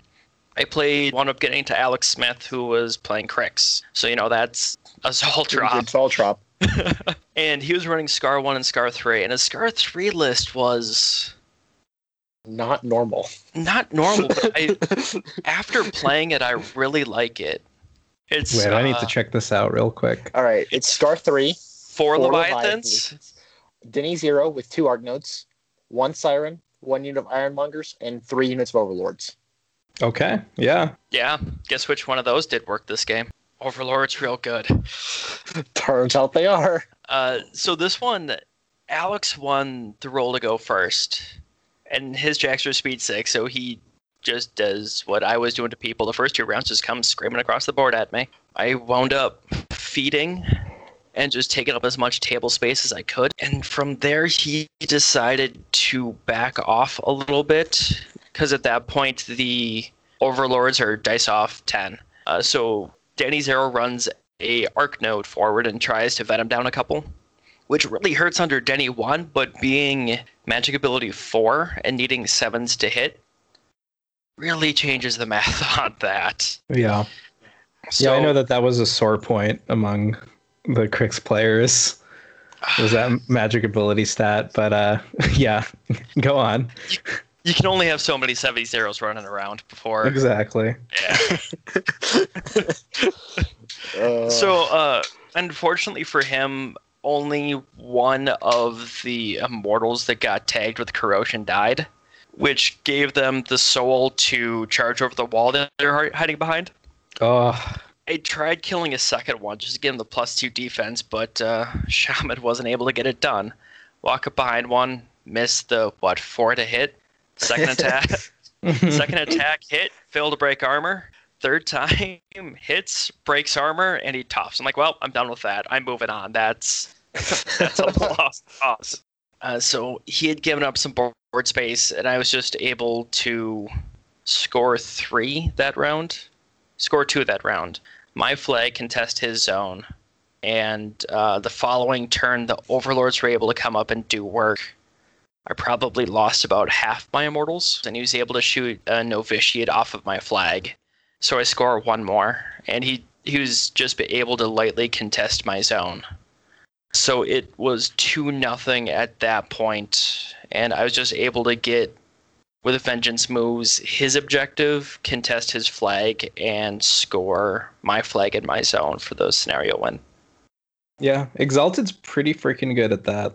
[SPEAKER 3] I played, wound up getting to Alex Smith, who was playing Cryx. So, you know, that's a Zaal drop.
[SPEAKER 2] It's all drop.
[SPEAKER 3] and he was running Skarre 1 and Skarre 3. And his Skarre 3 list was
[SPEAKER 2] Not normal.
[SPEAKER 3] not normal, but I, after playing it, I really like it. It's
[SPEAKER 1] Wait, I need
[SPEAKER 3] uh,
[SPEAKER 1] to check this out real quick.
[SPEAKER 2] All right, it's Skarre three,
[SPEAKER 3] four,
[SPEAKER 2] four
[SPEAKER 3] Leviathans.
[SPEAKER 2] Denny zero with two Arc Nodes, one Siren, one unit of Ironmongers, and three units of Overlords.
[SPEAKER 1] Okay. Yeah.
[SPEAKER 3] Yeah, guess which one of those did work this game? Overlord's real good.
[SPEAKER 2] Turns out they are.
[SPEAKER 3] Uh, so this one, Alex won the roll to go first, and his jacks are speed six, so he just does what I was doing to people the first two rounds, just comes screaming across the board at me. I wound up feeding and just taking up as much table space as I could, and from there he decided to back off a little bit because at that point the overlords are dice off ten. Uh, so Danny Zero runs a arc node forward and tries to vet him down a couple, which really hurts under Denny 1, but being magic ability 4 and needing 7s to hit really changes the math on that.
[SPEAKER 1] Yeah.
[SPEAKER 3] So,
[SPEAKER 1] yeah, I know that that was a sore point among the Cryx players. Was that magic ability stat? But uh, yeah, go on.
[SPEAKER 3] you can only have so many 70 zeros running around before.
[SPEAKER 1] Exactly.
[SPEAKER 3] Yeah.
[SPEAKER 2] Uh,
[SPEAKER 3] So, uh, unfortunately for him, only one of the immortals that got tagged with corrosion died, which gave them the soul to charge over the wall that they're hiding behind.
[SPEAKER 1] Oh,
[SPEAKER 3] I tried killing a second one just to give him the plus two defense, but uh, Shaman wasn't able to get it done. Walk up behind one, missed the what four to hit. Second attack, second attack hit, failed to break armor. Third time hits, breaks armor, and he tops. I'm like, well, I'm done with that. I'm moving on. That's that's a lost cause. Uh, so he had given up some board space, and I was just able to score three that round, score two that round. My flag contest his zone, and uh, the following turn, the overlords were able to come up and do work. I probably lost about half my immortals, and he was able to shoot a novitiate off of my flag. So I score one more, and he he was just able to lightly contest my zone. So it was two nothing at that point, and I was just able to get with a vengeance moves his objective, contest his flag, and score my flag in my zone for the scenario win.
[SPEAKER 1] yeah. Exalted's pretty freaking good at that.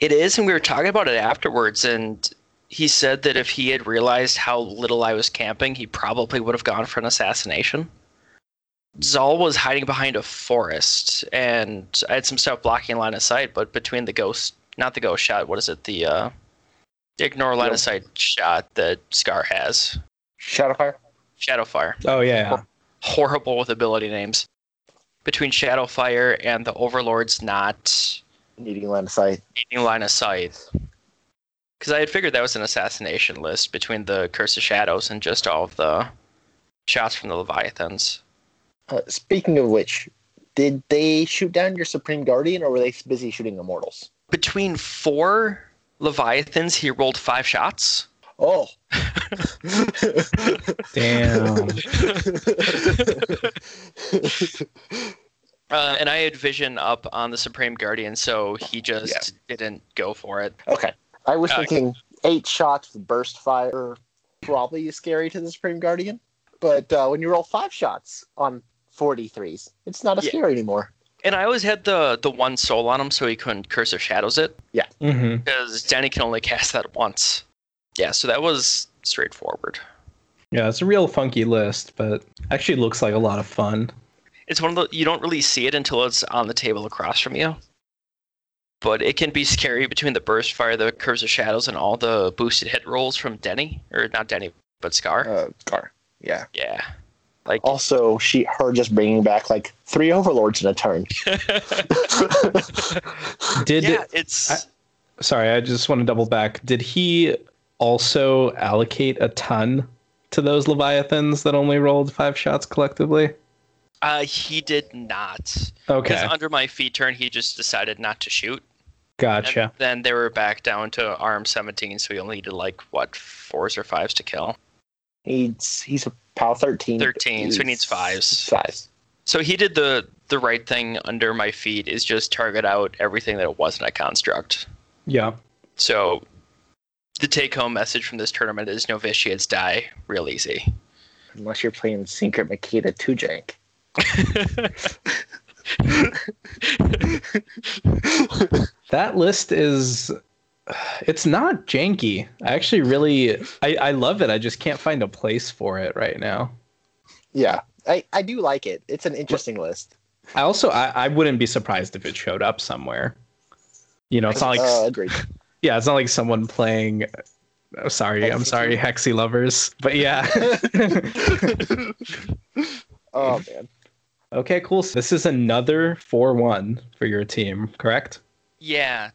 [SPEAKER 3] It is, and we were talking about it afterwards, and he said that if he had realized how little I was camping, he probably would have gone for an assassination. Zaal was hiding behind a forest, and I had some stuff blocking line of sight, but between the ghost, not the ghost shot, what is it? The uh, ignore line
[SPEAKER 2] Yep.
[SPEAKER 3] of sight shot that Skarre has.
[SPEAKER 2] Shadowfire.
[SPEAKER 3] Shadowfire.
[SPEAKER 1] Oh yeah.
[SPEAKER 3] Horrible with ability names. Between Shadowfire and the Overlords not
[SPEAKER 2] Needing line of sight.
[SPEAKER 3] needing line of sight. Because I had figured that was an assassination list between the Curse of Shadows and just all of the shots from the Leviathans.
[SPEAKER 2] Uh, speaking of which, did they shoot down your Supreme Guardian, or were they busy shooting immortals?
[SPEAKER 3] Between four Leviathans, he rolled five shots.
[SPEAKER 2] Oh.
[SPEAKER 1] Damn.
[SPEAKER 3] Uh, and I had vision up on the Supreme Guardian, so he just didn't go for it.
[SPEAKER 2] okay. I was
[SPEAKER 3] Uh,
[SPEAKER 2] thinking eight shots with burst fire probably is scary to the Supreme Guardian, but uh, when you roll five shots on 43s. It's not as
[SPEAKER 3] Yeah.
[SPEAKER 2] scary anymore.
[SPEAKER 3] And I always had the the one soul on him so he couldn't curse or shadows it
[SPEAKER 1] Mm-hmm.
[SPEAKER 3] because Danny can only cast that once. Yeah, so that was straightforward.
[SPEAKER 1] Yeah, it's a real funky list, but actually looks like a lot of fun.
[SPEAKER 3] It's one of the you don't really see it until it's on the table across from you. But it can be scary between the burst fire, the curves of shadows, and all the boosted hit rolls from Denny or not Denny, but Skarre.
[SPEAKER 2] Uh, Skarre. Yeah.
[SPEAKER 3] yeah, like
[SPEAKER 2] Also, she her just bringing back like three overlords in a turn.
[SPEAKER 1] Did
[SPEAKER 3] yeah, it's
[SPEAKER 1] I- sorry, I just want to double back. Did he also allocate a ton to those leviathans that only rolled five shots collectively?
[SPEAKER 3] uh, he did not.
[SPEAKER 1] Okay,
[SPEAKER 3] Because under my feet turn, he just decided not to shoot. And
[SPEAKER 1] gotcha.
[SPEAKER 3] then they were back down to arm 17, so he only needed like what fours or fives to kill.
[SPEAKER 2] He's he's a PAL 13.
[SPEAKER 3] 13, so he needs fives.
[SPEAKER 2] Fives.
[SPEAKER 3] So he did the the right thing under my feet is just target out everything that wasn't a construct.
[SPEAKER 1] Yeah,
[SPEAKER 3] So the take home message from this tournament is novitiates die real easy.
[SPEAKER 2] Unless you're playing Secret Makeda 2 jank.
[SPEAKER 1] that list is. It's not janky. I actually really, I, I love it. I just can't find a place for it right now.
[SPEAKER 2] Yeah. I, I do like it. It's an interesting list.
[SPEAKER 1] I also, I, I wouldn't be surprised if it showed up somewhere. You know, it's not like
[SPEAKER 2] uh, agreed.
[SPEAKER 1] Yeah, it's not like someone playing. oh, sorry, I'm sorry, Hexy lovers. But yeah.
[SPEAKER 2] Oh man.
[SPEAKER 1] okay, cool. So this is another 4 1 for your team, correct?
[SPEAKER 3] Yeah.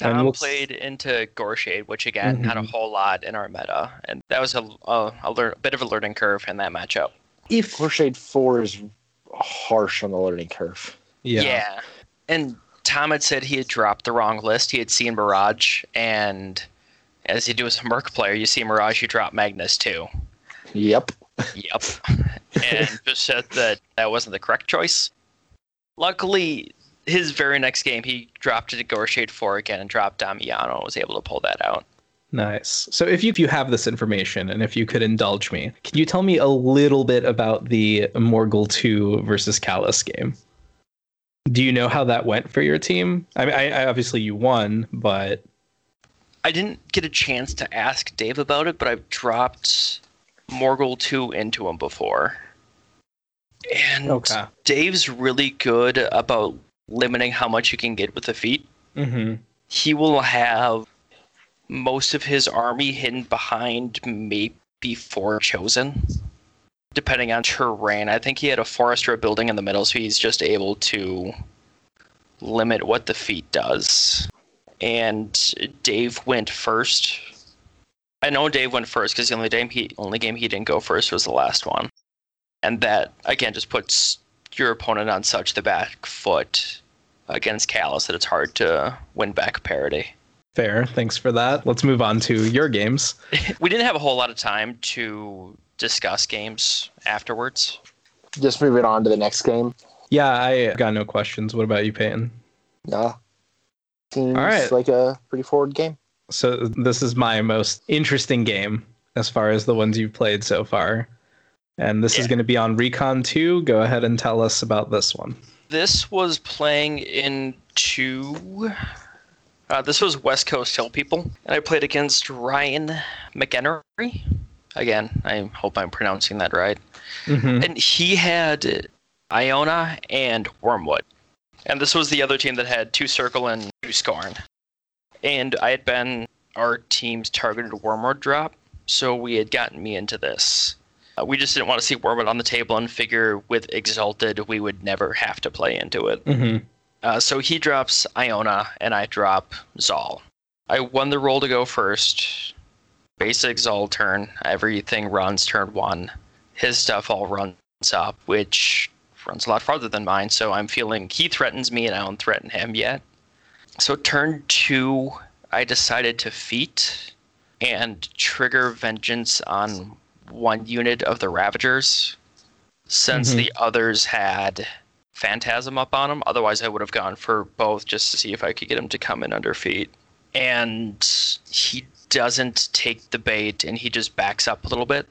[SPEAKER 1] And
[SPEAKER 3] Tom
[SPEAKER 1] we'll-
[SPEAKER 3] played into Gorshade, which again had a
[SPEAKER 1] Mhm.
[SPEAKER 3] whole lot in our meta, and that was a a, a, lear- a bit of a learning curve in that matchup.
[SPEAKER 1] If.
[SPEAKER 2] Crochet 4 is harsh on the learning curve.
[SPEAKER 1] yeah, Yeah.
[SPEAKER 3] And Tom had said he had dropped the wrong list. He had seen Mirage, and as you do as a Merc player, you see Mirage, you drop Magnus too.
[SPEAKER 2] Yep.
[SPEAKER 3] Yep. and just said that that wasn't the correct choice. Luckily, his very next game, he dropped it to Gorshade 4 again and dropped Damiano and was able to pull that out.
[SPEAKER 1] Nice. So if you, if you have this information and if you could indulge me, can you tell me a little bit about the Morghoul 2 versus Kallus game? Do you know how that went for your team? I mean, I, I obviously you won, but
[SPEAKER 3] I didn't get a chance to ask Dave about it, but I've dropped Morghoul 2 into him before. And
[SPEAKER 1] okay.
[SPEAKER 3] Dave's really good about limiting how much you can get with the feet.
[SPEAKER 1] Mm-hmm.
[SPEAKER 3] He will have most of his army hidden behind maybe four chosen, depending on terrain. I think he had a forest or a building in the middle, so he's just able to limit what the feet does. And Dave went first. I know Dave went first because the only game he only game he didn't go first was the last one, and that again just puts your opponent on such the back foot against Kallus that it's hard to win back parity.
[SPEAKER 1] Fair. Thanks for that. Let's move on to your games.
[SPEAKER 3] We didn't have a whole lot of time to discuss games afterwards.
[SPEAKER 2] Just moving on to the next game.
[SPEAKER 1] Yeah, I got no questions. What about you, Peyton?
[SPEAKER 2] No. Seems
[SPEAKER 1] All right.
[SPEAKER 2] like a pretty forward game.
[SPEAKER 1] So this is my most interesting game as far as the ones you've played so far. And this is going to be on Recon 2. Go ahead and tell us about this one.
[SPEAKER 3] This was playing into. Uh, this was West Coast Hill People, and I played against Ryan McHenry. Again, I hope I'm pronouncing that right.
[SPEAKER 1] Mhm.
[SPEAKER 3] And he had Iona and Wormwood. And this was the other team that had two Circle and two Skorne. And I had been our team's targeted Wormwood drop, so we had gotten me into this. Uh, we just didn't want to see Wormwood on the table and figure with Exalted we would never have to play into it.
[SPEAKER 1] Mhm.
[SPEAKER 3] Uh, so he drops Iona, and I drop Zaal. I won the roll to go first. Basic Zaal turn. Everything runs turn one. His stuff all runs up, which runs a lot farther than mine. So I'm feeling he threatens me, and I don't threaten him yet. So turn two, I decided to feat and trigger vengeance on one unit of the Ravagers, since
[SPEAKER 1] Mhm.
[SPEAKER 3] the others had Phantasm up on them. Otherwise, I would have gone for both just to see if I could get him to come in under feet. And he doesn't take the bait and he just backs up a little bit.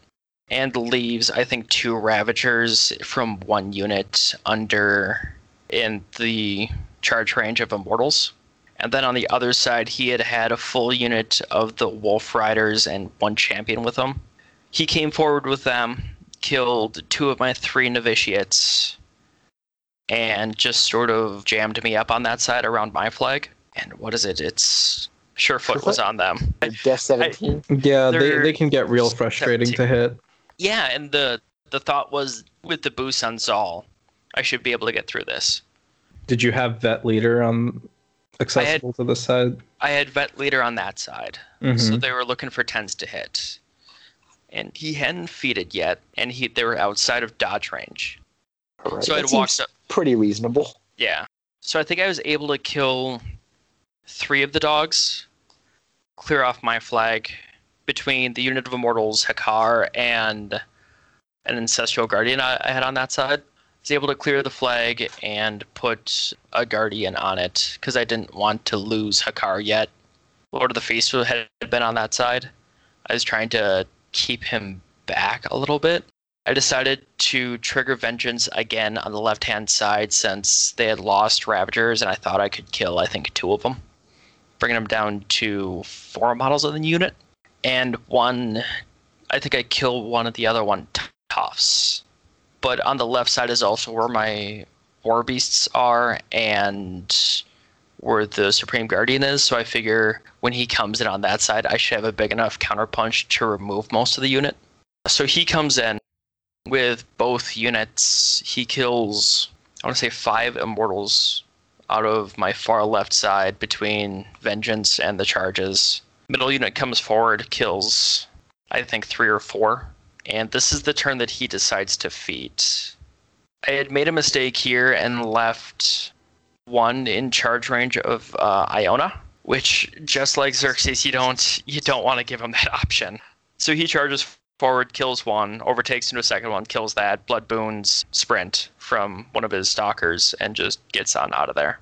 [SPEAKER 3] and leaves I think two Ravagers from one unit under in the charge range of Immortals. And then on the other side, he had had a full unit of the Wolf Riders and one champion with him. He came forward with them, killed two of my three novitiates, and just sort of jammed me up on that side around my flag. And what is it? It's Surefoot was on them.
[SPEAKER 2] Death 17.
[SPEAKER 1] Yeah, they,
[SPEAKER 3] They're
[SPEAKER 1] can get real frustrating to hit.
[SPEAKER 3] Yeah, and the the thought was with the boost on Zaal, I should be able to get through this.
[SPEAKER 1] Did you have vet leader on accessible to the side?
[SPEAKER 3] I had vet leader on that side,
[SPEAKER 1] Mhm.
[SPEAKER 3] so they were looking for tens to hit, and he hadn't feeded yet, and he they were outside of dodge range.
[SPEAKER 2] Alright,
[SPEAKER 3] So I'd walked up.
[SPEAKER 2] Pretty reasonable.
[SPEAKER 3] Yeah. So I think I was able to kill three of the dogs, clear off my flag between the unit of immortals, Hakaar, and an ancestral guardian I, I had on that side. I was able to clear the flag and put a guardian on it because I didn't want to lose Hakaar yet. Lord of the Feast had been on that side. I was trying to keep him back a little bit. I decided to trigger Vengeance again on the left hand side since they had lost Ravagers, and I thought I could kill, I think, two of them, bringing them down to four models of the unit. And one, I think I killed one of the other one, Tufts. But on the left side is also where my War Beasts are and where the Supreme Guardian is, so I figure when he comes in on that side, I should have a big enough counterpunch to remove most of the unit. So he comes in with both units. He kills, I want to say, five immortals out of my far left side between Vengeance and the charges. Middle unit comes forward, kills, I think, three or four. And this is the turn that he decides to feed. I had made a mistake here and left one in charge range of uh, Iona, which just like Xerxis, you don't you don't want to give him that option. So he charges forward, kills one, overtakes into a second one, kills that, blood boons sprint from one of his stalkers, and just gets on out of there.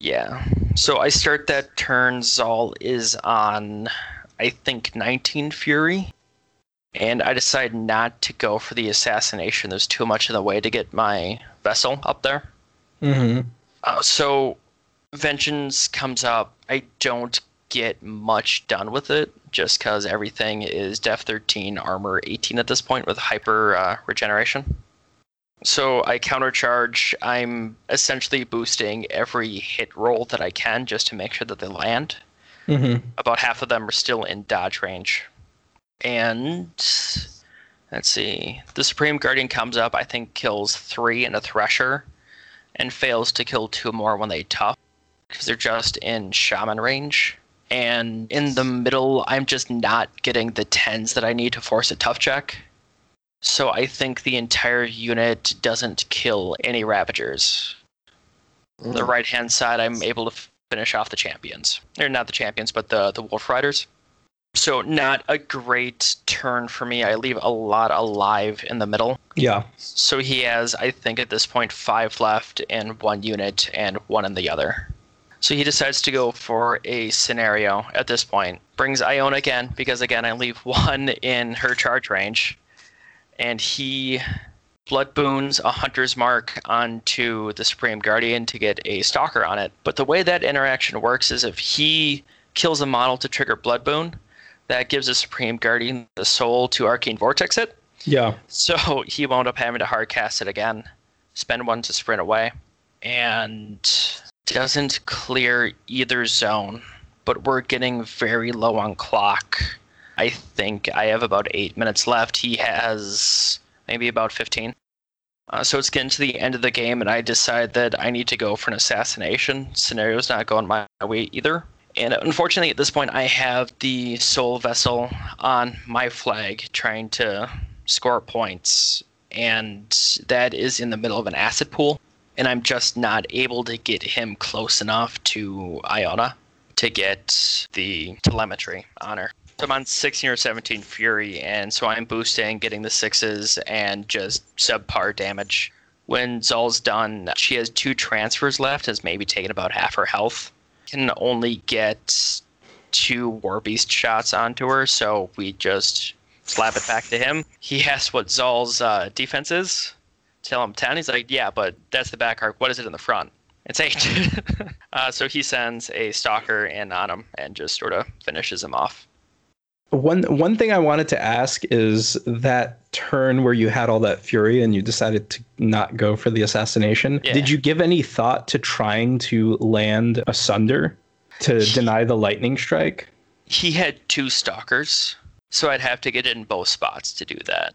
[SPEAKER 3] Yeah. So I start that turn. Zal is on, I think, 19 Fury. And I decide not to go for the assassination. There's too much in the way to get my vessel up there.
[SPEAKER 1] Mm-hmm.
[SPEAKER 3] Uh, so Vengeance comes up. I don't get much done with it just because everything is Def 13, Armor 18 at this point with hyper uh, regeneration. So I countercharge. I'm essentially boosting every hit roll that I can just to make sure that they land.
[SPEAKER 1] Mm-hmm.
[SPEAKER 3] About half of them are still in dodge range. And let's see. The Supreme Guardian comes up, I think kills three and a Thresher, and fails to kill two more when they tough because they're just in shaman range. And in the middle, I'm just not getting the tens that I need to force a tough check. So I think the entire unit doesn't kill any Ravagers. On the
[SPEAKER 2] Mm.
[SPEAKER 3] right hand side, I'm able to finish off the champions. Or not the champions, but the, the Wolf Riders. So not a great turn for me. I leave a lot alive in the middle.
[SPEAKER 1] Yeah.
[SPEAKER 3] So he has, I think, at this point, five left in one unit and one in the other. So he decides to go for a scenario at this point. Brings Iona again, because again, I leave one in her charge range. And he blood boons a hunter's mark onto the Supreme Guardian to get a stalker on it. But the way that interaction works is if he kills a model to trigger blood boon, that gives the Supreme Guardian the soul to arcane vortex it.
[SPEAKER 1] Yeah.
[SPEAKER 3] So he wound up having to hard cast it again, spend one to sprint away, and doesn't clear either zone. But we're getting very low on clock. I think I have about eight minutes left. He has maybe about 15. Uh, so it's getting to the end of the game, and I decide that I need to go for an assassination. Scenario's not going my way either. And unfortunately, at this point, I have the Soul Vessel on my flag trying to score points, and that is in the middle of an acid pool, and I'm just not able to get him close enough to Iona to get the telemetry on her. So I'm on 16 or 17 Fury, and so I'm boosting, getting the sixes, and just subpar damage. When Zaal's done, she has two transfers left, has maybe taken about half her health. Can only get two War Beast shots onto her, so we just slap it back to him. He asks what Zaal's uh, defense is. Tell him 10. He's like, yeah, but that's the back arc. What is it in the front? It's 8. uh, so he sends a stalker in on him and just sort of finishes him off.
[SPEAKER 1] One one thing I wanted to ask is that turn where you had all that fury and you decided to not go for the assassination.
[SPEAKER 3] Yeah.
[SPEAKER 1] Did you give any thought to trying to land asunder to deny the lightning strike?
[SPEAKER 3] He had two stalkers, so I'd have to get in both spots to do that.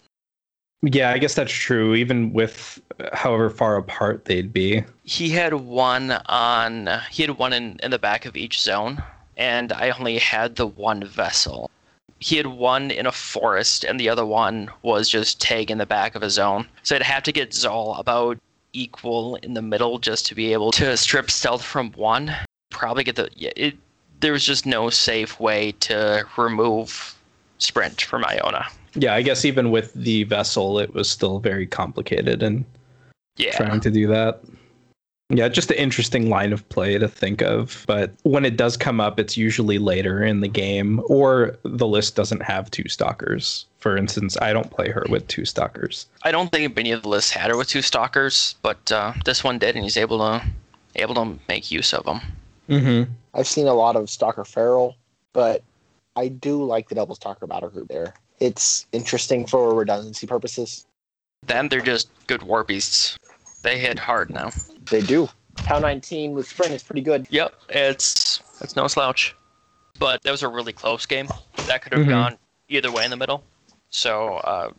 [SPEAKER 1] Yeah, I guess that's true. Even with uh, however far apart they'd be.
[SPEAKER 3] He had one on. He had one in, in the back of each zone, and I only had the one vessel. He had one in a forest, and the other one was just tag in the back of a zone. So I'd have to get Zaal about equal in the middle just to be able to strip stealth from one. Probably get the. Yeah, it, there was just no safe way to remove sprint from Iona.
[SPEAKER 1] Yeah, I guess even with the vessel, it was still very complicated and
[SPEAKER 3] Yeah.
[SPEAKER 1] trying to do that. Yeah, just an interesting line of play to think of. But when it does come up, it's usually later in the game, or the list doesn't have two stalkers. For instance, I don't play her with two stalkers.
[SPEAKER 3] I don't think any of the lists had her with two stalkers, but uh, this one did, and he's able to able to make use of them.
[SPEAKER 1] Mm-hmm.
[SPEAKER 2] I've seen a lot of Stalker Feral, but I do like the double Stalker battle group there. It's interesting for redundancy purposes.
[SPEAKER 3] Then they're just good war beasts. They hit hard now.
[SPEAKER 2] They do. Town 19 with Sprint is pretty good.
[SPEAKER 3] Yep, it's it's no slouch. But that was a really close game. That could have
[SPEAKER 1] Mhm.
[SPEAKER 3] gone either way in the middle. So uh,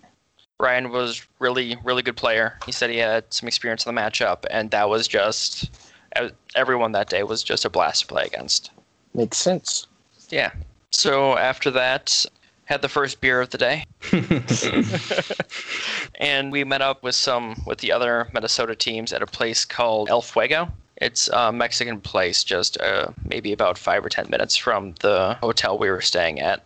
[SPEAKER 3] Ryan was really really good player. He said he had some experience in the matchup, and that was just everyone that day was just a blast to play against.
[SPEAKER 2] Makes sense.
[SPEAKER 3] Yeah. So after that, had the first beer of the day, and we met up with some with the other Minnesota teams at a place called El Fuego. It's a Mexican place, just uh, maybe about five or ten minutes from the hotel we were staying at.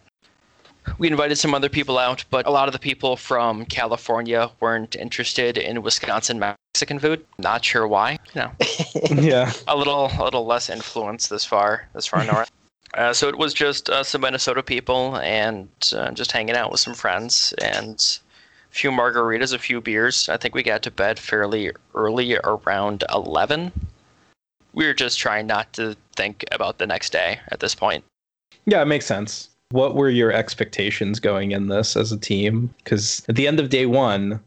[SPEAKER 3] We invited some other people out, but a lot of the people from California weren't interested in Wisconsin Mexican food. Not sure why. You know,
[SPEAKER 1] yeah.
[SPEAKER 3] a little a little less influence this far this far north. Uh, so it was just uh, some Minnesota people and uh, just hanging out with some friends and a few margaritas, a few beers. I think we got to bed fairly early, around eleven. We were just trying not to think about the next day at this point.
[SPEAKER 1] Yeah, it makes sense. What were your expectations going in this as a team? Because at the end of day one,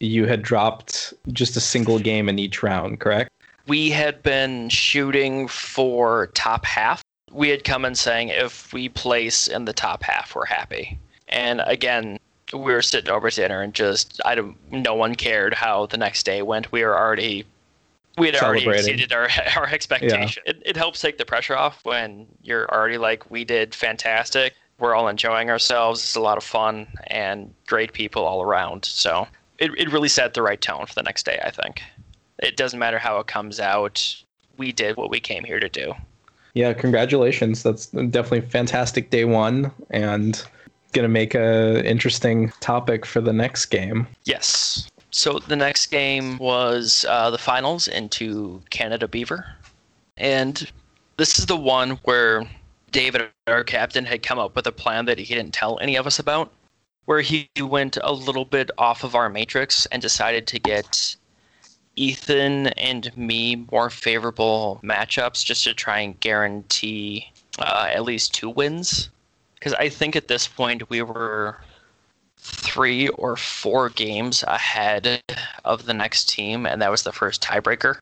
[SPEAKER 1] you had dropped just a single game in each round, correct?
[SPEAKER 3] We had been shooting for top half. We had come in saying if we place in the top half, we're happy. And again, we were sitting over dinner and just I don't. No one cared how the next day went. We were already. We had already exceeded our our expectation. It, it helps take the pressure off when you're already like we did fantastic. We're all enjoying ourselves. It's a lot of fun and great people all around. So it it really set the right tone for the next day. I think it doesn't matter how it comes out. We did what we came here to do.
[SPEAKER 1] Yeah, congratulations. That's definitely fantastic day one and gonna make a interesting topic for the next game.
[SPEAKER 3] Yes. So the next game was uh, the finals into Canada Beaver. And this is the one where David, our captain, had come up with a plan that he didn't tell any of us about, where he went a little bit off of our matrix and decided to get Ethan and me more favorable matchups just to try and guarantee uh, at least two wins. Because I think at this point we were three or four games ahead of the next team, and that was the first tiebreaker.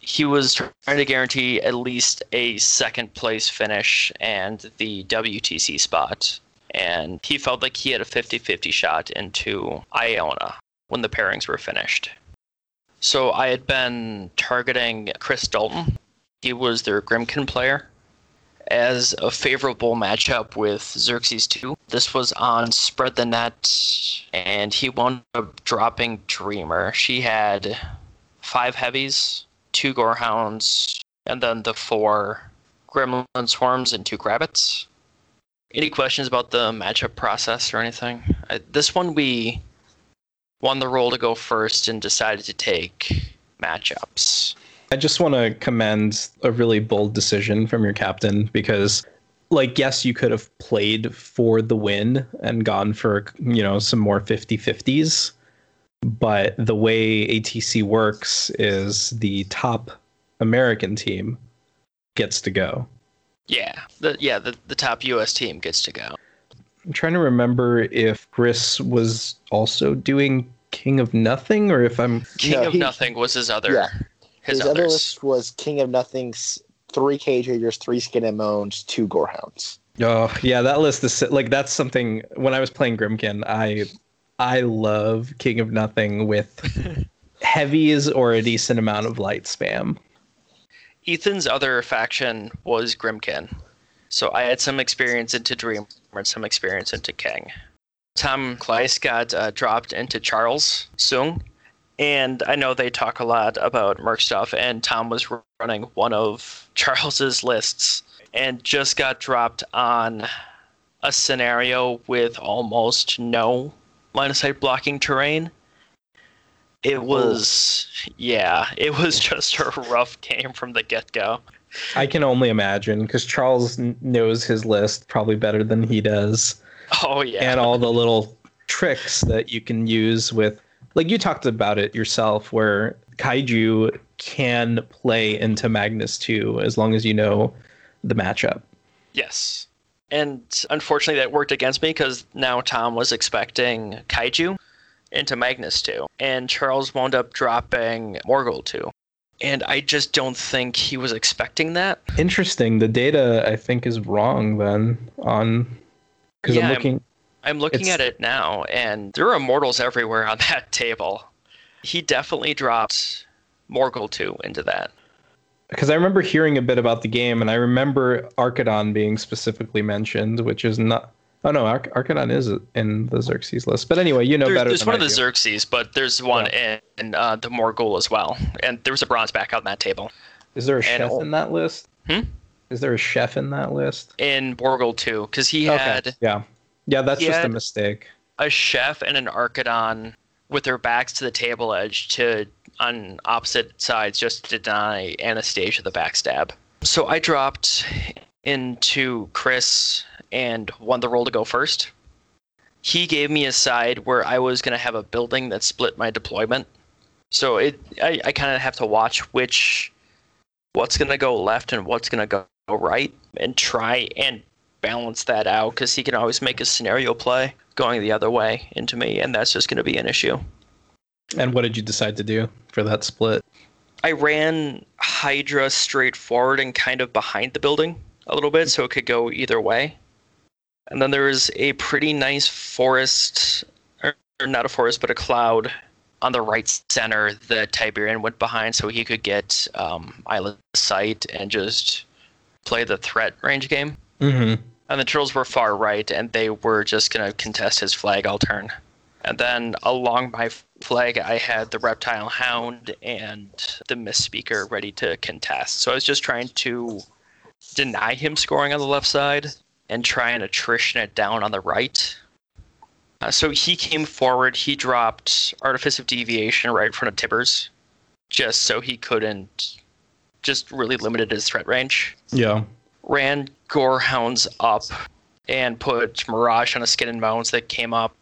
[SPEAKER 3] He was trying to guarantee at least a second place finish and the WTC spot. And he felt like he had a 50 50 shot into Iona when the pairings were finished. So I had been targeting Chris Dalton. He was their Grymkin player as a favorable matchup with Xerxis 2. This was on Spread the Net, and he wound up dropping Dreamer. She had five heavies, two Gorehounds, and then the four Gremlin Swarms and two Crabbits. Any questions about the matchup process or anything? Uh, this one we won the role to go first and decided to take matchups.
[SPEAKER 1] I just want to commend a really bold decision from your captain because like yes, you could have played for the win and gone for, you know, some more 50-50s, but the way ATC works is the top American team gets to go.
[SPEAKER 3] Yeah, the yeah the, the top U.S. team gets to go.
[SPEAKER 1] I'm trying to remember if Chris was also doing King of Nothing or if I'm
[SPEAKER 3] King
[SPEAKER 2] No,
[SPEAKER 3] of
[SPEAKER 2] he-
[SPEAKER 3] Nothing was his other
[SPEAKER 2] Yeah.
[SPEAKER 3] his,
[SPEAKER 2] His, other list was King of Nothing's three Cage Ragers, three Skin and Moans, two Gorehounds.
[SPEAKER 1] Oh yeah, that list is like that's something. When I was playing Grymkin, I I love King of Nothing with heavies or a decent amount of light spam.
[SPEAKER 3] Ethan's other faction was Grymkin, so I had some experience into Dream and some experience into King. Tom Kleiss got uh, dropped into Charles Sung, and I know they talk a lot about Merc stuff, and Tom was running one of Charles's lists and just got dropped on a scenario with almost no line of sight blocking terrain. It was, yeah, it was just a rough game from the get go.
[SPEAKER 1] I can only imagine because Charles n- knows his list probably better than he does,
[SPEAKER 3] Oh yeah,
[SPEAKER 1] and all the little tricks that you can use with. Like you talked about it yourself, where Kaiju can play into Magnus 2 as long as you know the matchup.
[SPEAKER 3] yes. And unfortunately, that worked against me because now Tom was expecting Kaiju into Magnus 2, and Charles wound up dropping Morghoul 2. And I just don't think he was expecting that.
[SPEAKER 1] Interesting. The data I think is wrong then on because
[SPEAKER 3] Yeah,
[SPEAKER 1] I'm
[SPEAKER 3] I'm-
[SPEAKER 1] looking.
[SPEAKER 3] I'm looking at it now, and there are immortals everywhere on that table. He definitely dropped Morghoul 2 into that.
[SPEAKER 1] because I remember hearing a bit about the game, and I remember Archidon being specifically mentioned, which is not. Oh no, Arch- Archidon is in the Xerxis list. But anyway, you know
[SPEAKER 3] There-
[SPEAKER 1] better.
[SPEAKER 3] there's one
[SPEAKER 1] I
[SPEAKER 3] of the
[SPEAKER 1] do.
[SPEAKER 3] Xerxis, but there's one in, in uh, the Morghoul as well. And there was a bronze back on that table.
[SPEAKER 1] Is there a
[SPEAKER 3] and
[SPEAKER 1] chef in that list?
[SPEAKER 3] Hmm?
[SPEAKER 1] Is there a chef in that list?
[SPEAKER 3] In Morghoul 2, because he had
[SPEAKER 1] Yeah. Yeah, that's just a mistake.
[SPEAKER 3] a chef and an Archidon with their backs to the table edge to on opposite sides just to deny Anastasia the backstab. So I dropped into Chris and won the roll to go first. He gave me a side where I was going to have a building that split my deployment. So it I, I kind of have to watch which what's going to go left and what's going to go right and try and balance that out because he can always make a scenario play going the other way into me, and that's just going to be an issue.
[SPEAKER 1] And what did you decide to do for that split?
[SPEAKER 3] I ran Hydra straight forward and kind of behind the building a little bit so it could go either way. And then there was a pretty nice forest, or, not a forest, but a cloud on the right center that Tiberion went behind so he could get um, island sight and just play the threat range game.
[SPEAKER 1] Mm-hmm.
[SPEAKER 3] And the turtles were far right, and they were just going to contest his flag all turn. And then along my flag, I had the reptile hound and the misspeaker ready to contest. So I was just trying to deny him scoring on the left side and try and attrition it down on the right. Uh, so he came forward. He dropped Artifice of Deviation right in front of Tibbers, just so he couldn't, just really limited his threat range
[SPEAKER 1] Yeah.
[SPEAKER 3] ran Gorehounds up and put Mirage on a Skin and Moans that came up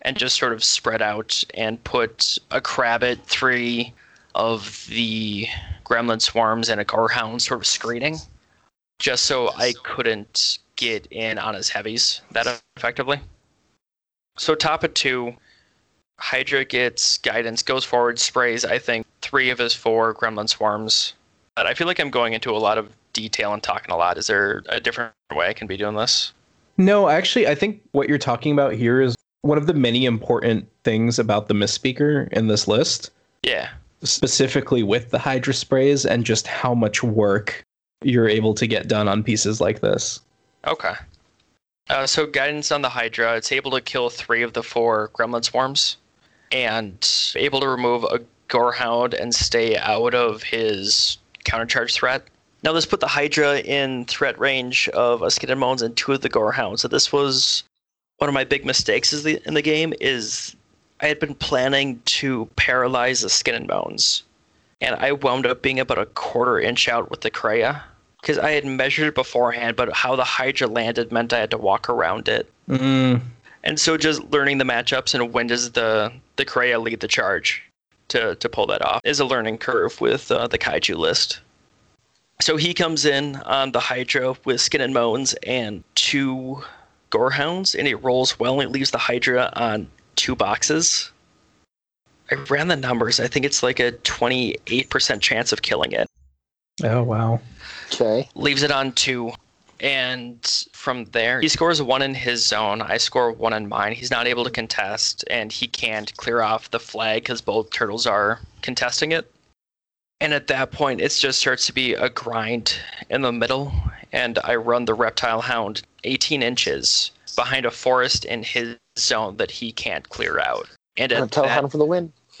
[SPEAKER 3] and just sort of spread out and put a Crabbit, three of the Gremlin Swarms, and a Gorehound sort of screening just so I couldn't get in on his heavies that effectively. So top of two, Hydra gets guidance, goes forward, sprays, I think, three of his four Gremlin Swarms. But I feel like I'm going into a lot of detail and talking a lot. Is there a different way I can be doing this?
[SPEAKER 1] No, actually, I think what you're talking about here is one of the many important things about the misspeaker in this list,
[SPEAKER 3] Yeah.
[SPEAKER 1] specifically with the Hydra sprays and just how much work you're able to get done on pieces like this.
[SPEAKER 3] Okay. Uh, so guidance on the Hydra, it's able to kill three of the four Gremlin Swarms, and able to remove a Gorehound and stay out of his countercharge threat. Now this put the Hydra in threat range of a Skin and Moans and two of the Gorehounds. So this was one of my big mistakes is the, in the game is I had been planning to paralyze the Skin and Moans, and I wound up being about a quarter inch out with the Kreia because I had measured it beforehand, but how the Hydra landed meant I had to walk around it.
[SPEAKER 1] Mm,
[SPEAKER 3] And so just learning the matchups and when does the the Kreia lead the charge to to pull that off is a learning curve with uh, the kaiju list. So he comes in on the Hydra with Skin and Moans and two Gorehounds, and it rolls well and it leaves the Hydra on two boxes. I ran the numbers. I think it's like a 28% chance of killing it.
[SPEAKER 1] oh wow.
[SPEAKER 2] Okay.
[SPEAKER 3] Leaves it on two. And from there, he scores one in his zone. I score one in mine. He's not able to contest, and he can't clear off the flag because both turtles are contesting it. And at that point, it just starts to be a grind in the middle. And I run the reptile hound 18 inches behind a forest in his zone that he can't clear out. And
[SPEAKER 2] tell
[SPEAKER 3] that,
[SPEAKER 2] him for the win.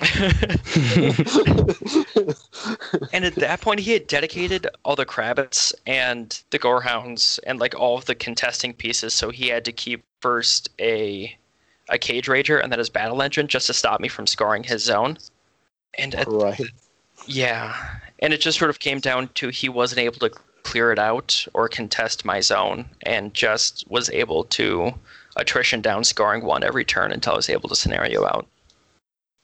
[SPEAKER 3] and at that point, he had dedicated all the Crabbits and the Gorehounds and like all of the contesting pieces. So he had to keep first a a Cage Rager and then his Battle Engine just to stop me from scoring his zone. And at,
[SPEAKER 2] right.
[SPEAKER 3] yeah, and it just sort of came down to he wasn't able to clear it out or contest my zone, and just was able to attrition down, scoring one every turn until I was able to scenario out.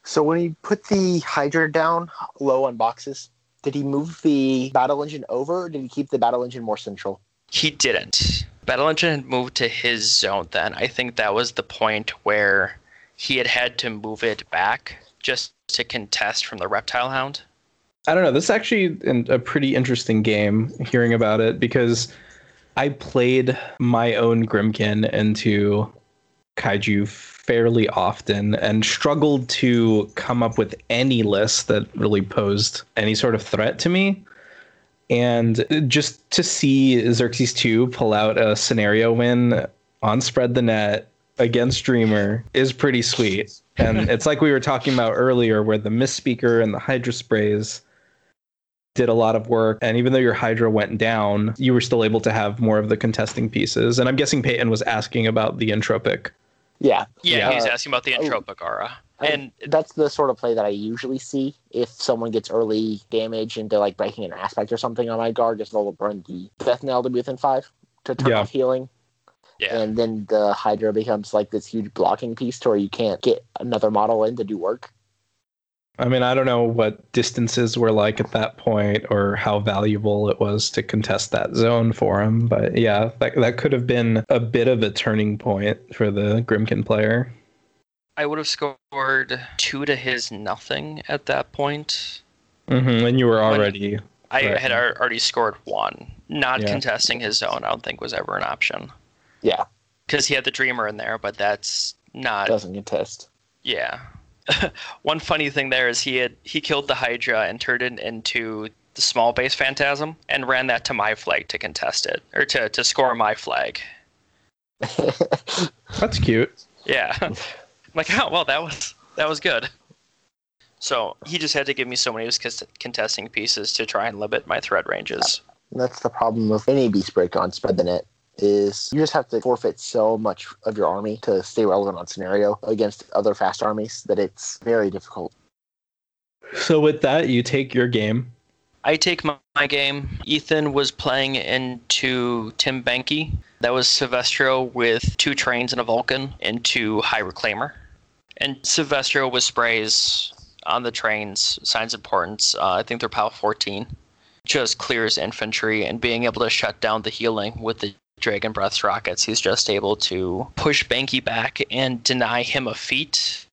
[SPEAKER 2] So when he put the Hydra down low on boxes, did he move the battle engine over or did he keep the battle engine more central?
[SPEAKER 3] He didn't. Battle Engine had moved to his zone then. I think that was the point where he had had to move it back just to contest from the Reptile Hound.
[SPEAKER 1] I don't know. This is actually an, a pretty interesting game hearing about it because I played my own Grymkin into kaiju fairly often and struggled to come up with any list that really posed any sort of threat to me. And just to see Xerxis 2 pull out a scenario win on Spread the Net against Dreamer is pretty sweet. And it's like we were talking about earlier, where the Misspeaker and the Hydra sprays did a lot of work. And even though your Hydra went down, you were still able to have more of the contesting pieces. And I'm guessing Peyton was asking about the entropic.
[SPEAKER 2] Yeah.
[SPEAKER 3] Yeah,
[SPEAKER 2] Yeah.
[SPEAKER 3] he's asking about the
[SPEAKER 2] Oh.
[SPEAKER 3] Entropic aura.
[SPEAKER 2] And
[SPEAKER 3] And
[SPEAKER 2] that's the sort of play that I usually see if someone gets early damage into like breaking an aspect or something on my guard, just they'll burn the death knell to be within five to turn
[SPEAKER 1] Yeah.
[SPEAKER 2] off healing.
[SPEAKER 3] yeah,
[SPEAKER 2] And then the Hydra becomes like this huge blocking piece to where you can't get another model in to do work.
[SPEAKER 1] I mean, I don't know what distances were like at that point or how valuable it was to contest that zone for him. But yeah, that, that could have been a bit of a turning point for the Grymkin player.
[SPEAKER 3] I would have scored two to his nothing at that point.
[SPEAKER 1] hmm And you were
[SPEAKER 3] When-
[SPEAKER 1] already.
[SPEAKER 3] I
[SPEAKER 1] Right.
[SPEAKER 3] had already scored one. Not
[SPEAKER 1] Yeah.
[SPEAKER 3] contesting his zone, I don't think was ever an option.
[SPEAKER 2] Yeah,
[SPEAKER 3] Because he had the Dreamer in there, but that's not
[SPEAKER 2] doesn't contest.
[SPEAKER 3] Yeah. One funny thing there is he had he killed the Hydra and turned it into the small base phantasm and ran that to my flag to contest it or to, to score my flag.
[SPEAKER 1] That's cute.
[SPEAKER 3] Yeah. I'm like, oh well that was that was good. So he just had to give me so many of his contesting pieces to try and limit my threat ranges.
[SPEAKER 2] That's the problem with any beast break on spread the net is you just have to forfeit so much of your army to stay relevant on scenario against other fast armies that it's very difficult.
[SPEAKER 1] So with that, you take your game.
[SPEAKER 3] I take my, my game. Ethan was playing into Tim Benke. That was Syvestro with two trains and a Vulcan into High Reclaimer. And Syvestro with sprays on the trains, Signs and Portents. Uh, I think they're PAL 14. Just clears infantry and being able to shut down the healing with the Dragon Breath rockets. He's just able to push Banky back and deny him a feat.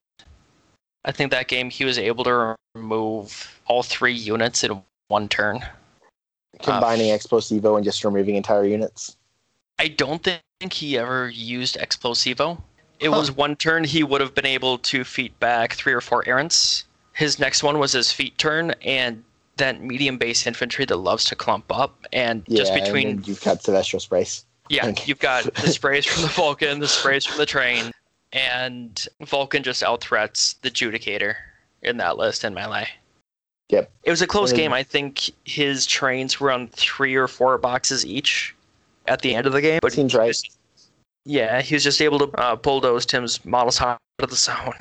[SPEAKER 3] I think that game he was able to remove all three units in one turn.
[SPEAKER 2] Combining uh, Explosivo and just removing entire units.
[SPEAKER 3] I don't think he ever used Explosivo. It
[SPEAKER 2] Huh.
[SPEAKER 3] was one turn he would have been able to feet back three or four errants. His next one was his feet turn, and that medium base infantry that loves to clump up. And
[SPEAKER 2] Yeah,
[SPEAKER 3] just
[SPEAKER 2] and
[SPEAKER 3] between,
[SPEAKER 2] then you've got Celestial Sprays.
[SPEAKER 3] Yeah,
[SPEAKER 2] Okay.
[SPEAKER 3] you've got the sprays from the Vulcan, the sprays from the train, and Vulcan just out threats the Judicator in that list in melee.
[SPEAKER 2] Yep.
[SPEAKER 3] It was a close
[SPEAKER 2] And then-
[SPEAKER 3] game. I think his trains were on three or four boxes each at the end of the game. But
[SPEAKER 2] Seems
[SPEAKER 3] he
[SPEAKER 2] right.
[SPEAKER 3] was- yeah, he was just able to uh, bulldoze Tim's models out of the zone.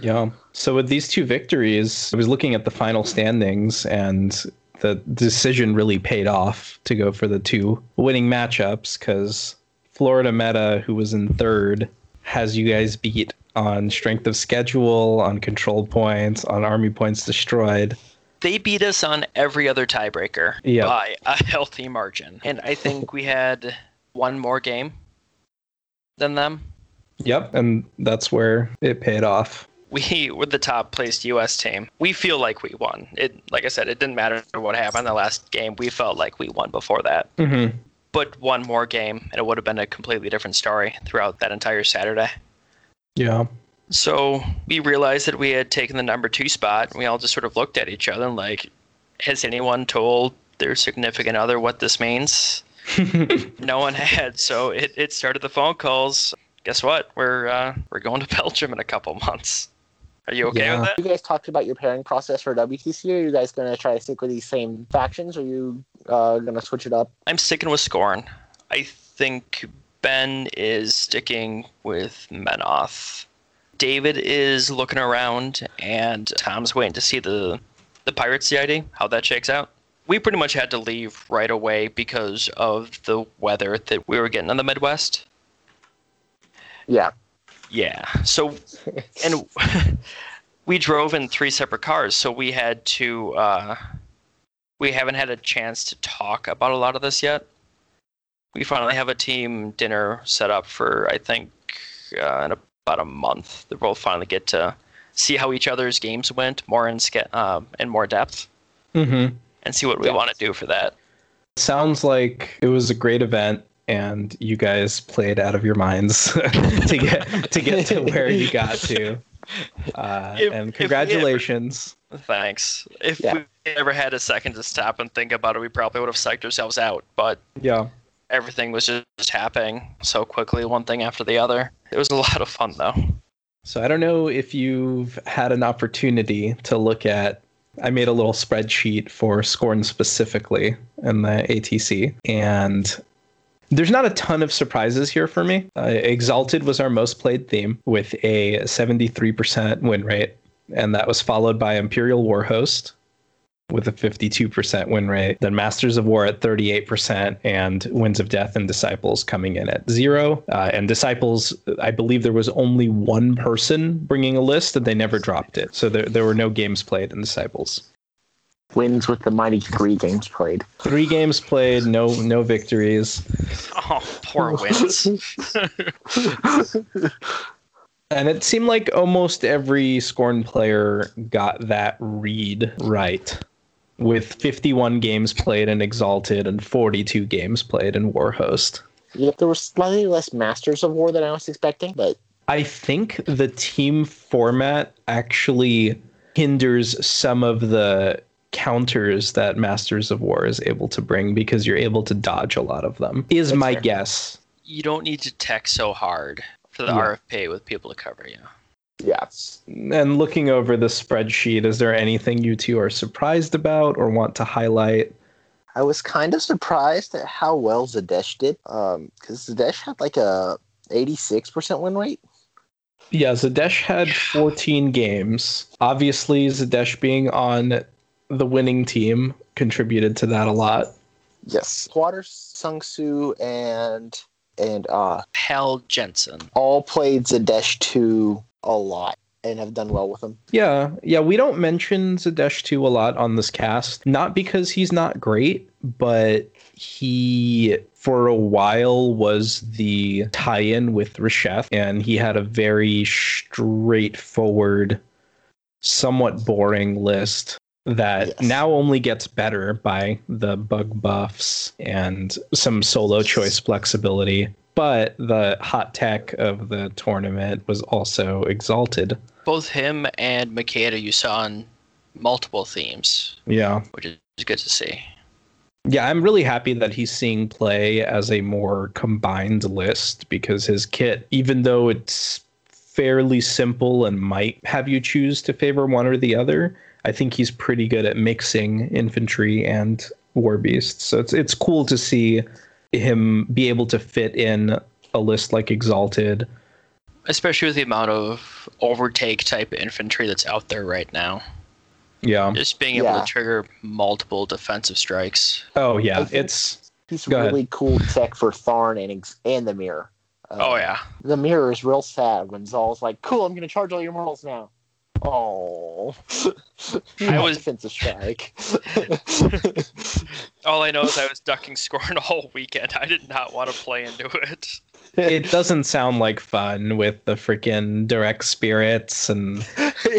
[SPEAKER 1] Yeah. So with these two victories, I was looking at the final standings, and the decision really paid off to go for the two winning matchups because Florida Meta, who was in third, has you guys beat on strength of schedule, on control points, on army points destroyed.
[SPEAKER 3] They beat us on every other tiebreaker
[SPEAKER 1] Yep.
[SPEAKER 3] by a healthy margin. And I think we had one more game than them.
[SPEAKER 1] Yep, and that's where it paid off.
[SPEAKER 3] We were the top placed US team. We feel like we won. It like I said, it didn't matter what happened in the last game. We felt like we won before that.
[SPEAKER 1] Mm-hmm.
[SPEAKER 3] But one more game and it would have been a completely different story throughout that entire Saturday.
[SPEAKER 1] Yeah.
[SPEAKER 3] So we realized that we had taken the number two spot. And we all just sort of looked at each other and like, has anyone told their significant other what this means? no one had. So it, it started the phone calls. Guess what? We're uh, we're going to Belgium in a couple months. Are you okay
[SPEAKER 1] Yeah.
[SPEAKER 3] with that?
[SPEAKER 2] You guys talked about your pairing process for WTC. Are you guys going to try to stick with these same factions? Or are you uh, going to switch it up?
[SPEAKER 3] I'm sticking with Skorne. I think Ben is sticking with Menoth. David is looking around, and Tom's waiting to see the the Pirate CID, how that shakes out. We pretty much had to leave right away because of the weather that we were getting in the Midwest.
[SPEAKER 2] Yeah.
[SPEAKER 3] Yeah. So, and we drove in three separate cars, so we had to. Uh, we haven't had a chance to talk about a lot of this yet. We finally have a team dinner set up for I think uh, in about a month. That we'll finally get to see how each other's games went more in sca- uh, in more depth
[SPEAKER 1] Mm-hmm.
[SPEAKER 3] and see what we
[SPEAKER 2] Yeah.
[SPEAKER 3] want to do for that.
[SPEAKER 1] Sounds like it was a great event and you guys played out of your minds to get to get to where you got to. Uh,
[SPEAKER 3] If- if we
[SPEAKER 1] and
[SPEAKER 3] ever-
[SPEAKER 1] congratulations.
[SPEAKER 3] Thanks. If
[SPEAKER 2] Yeah.
[SPEAKER 3] we ever had a second to stop and think about it, we probably would have psyched ourselves out. But
[SPEAKER 1] Yeah.
[SPEAKER 3] everything was just happening so quickly, one thing after the other. It was a lot of fun, though.
[SPEAKER 1] So I don't know if you've had an opportunity to look at. I made a little spreadsheet for Skorne specifically in the ATC, and there's not a ton of surprises here for me. Uh, Exalted was our most played theme with a 73% win rate, and that was followed by Imperial Warhost with a 52% win rate. Then Masters of War at 38%, and Winds of Death and Disciples coming in at zero. Uh, and Disciples, I believe there was only one person bringing a list, and they never dropped it. So there, there were no games played in Disciples.
[SPEAKER 2] Wins with the mighty three games played.
[SPEAKER 1] Three games played, no no victories.
[SPEAKER 3] Oh, poor wins.
[SPEAKER 1] And it seemed like almost every Skorne player got that read right. With 51 games played in Exalted and 42 games played in Warhost.
[SPEAKER 2] Yeah, there were slightly less Masters of War than I was expecting, but
[SPEAKER 1] I think the team format actually hinders some of the counters that Masters of War is able to bring because you're able to dodge a lot of them. Is
[SPEAKER 2] That's
[SPEAKER 1] my
[SPEAKER 2] fair.
[SPEAKER 1] guess.
[SPEAKER 3] you don't need to tech so hard for the
[SPEAKER 1] Yeah.
[SPEAKER 3] RFP with people to cover you.
[SPEAKER 2] Yes.
[SPEAKER 1] And looking over the spreadsheet, is there anything you two are surprised about or want to highlight?
[SPEAKER 2] I was kind of surprised at how well Zaadesh did. Um, because Zaadesh had like a 86% win rate.
[SPEAKER 1] Yeah, Zaadesh had 14 games. Obviously, Zaadesh being on the winning team contributed to that a lot.
[SPEAKER 2] Yes. Waters, Sung Soo, and and uh
[SPEAKER 3] Hal Jensen.
[SPEAKER 2] all played Zaadesh 2 a lot and have done well with him.
[SPEAKER 1] Yeah, yeah, we don't mention Zaadesh 2 a lot on this cast, not because he's not great, but he for a while was the tie-in with Rasheth, and he had a very straightforward, somewhat boring list that
[SPEAKER 2] Yes.
[SPEAKER 1] now only gets better by the bug buffs and some solo choice flexibility. But the hot tech of the tournament was also exalted.
[SPEAKER 3] Both him and Makeda you saw on multiple themes,
[SPEAKER 1] Yeah.
[SPEAKER 3] which is good to see.
[SPEAKER 1] Yeah, I'm really happy that he's seeing play as a more combined list because his kit, even though it's fairly simple and might have you choose to favor one or the other, I think he's pretty good at mixing infantry and war beasts. So it's it's cool to see him be able to fit in a list like Exalted.
[SPEAKER 3] Especially with the amount of overtake type infantry that's out there right now.
[SPEAKER 1] Yeah.
[SPEAKER 3] Just being able
[SPEAKER 2] Yeah.
[SPEAKER 3] to trigger multiple defensive strikes.
[SPEAKER 1] Oh yeah.
[SPEAKER 2] think-
[SPEAKER 1] It's
[SPEAKER 2] He's
[SPEAKER 1] Go ahead.
[SPEAKER 2] really cool tech for Tharn and and the mirror. Uh,
[SPEAKER 3] oh yeah.
[SPEAKER 2] The mirror is real sad when Zaal's like, "Cool, I'm gonna charge all your mortals now." Oh,
[SPEAKER 3] I was-
[SPEAKER 2] defensive strike.
[SPEAKER 3] All I know is I was ducking scoring all weekend. I did not want to play into it.
[SPEAKER 1] it doesn't sound like fun with the freaking direct spirits and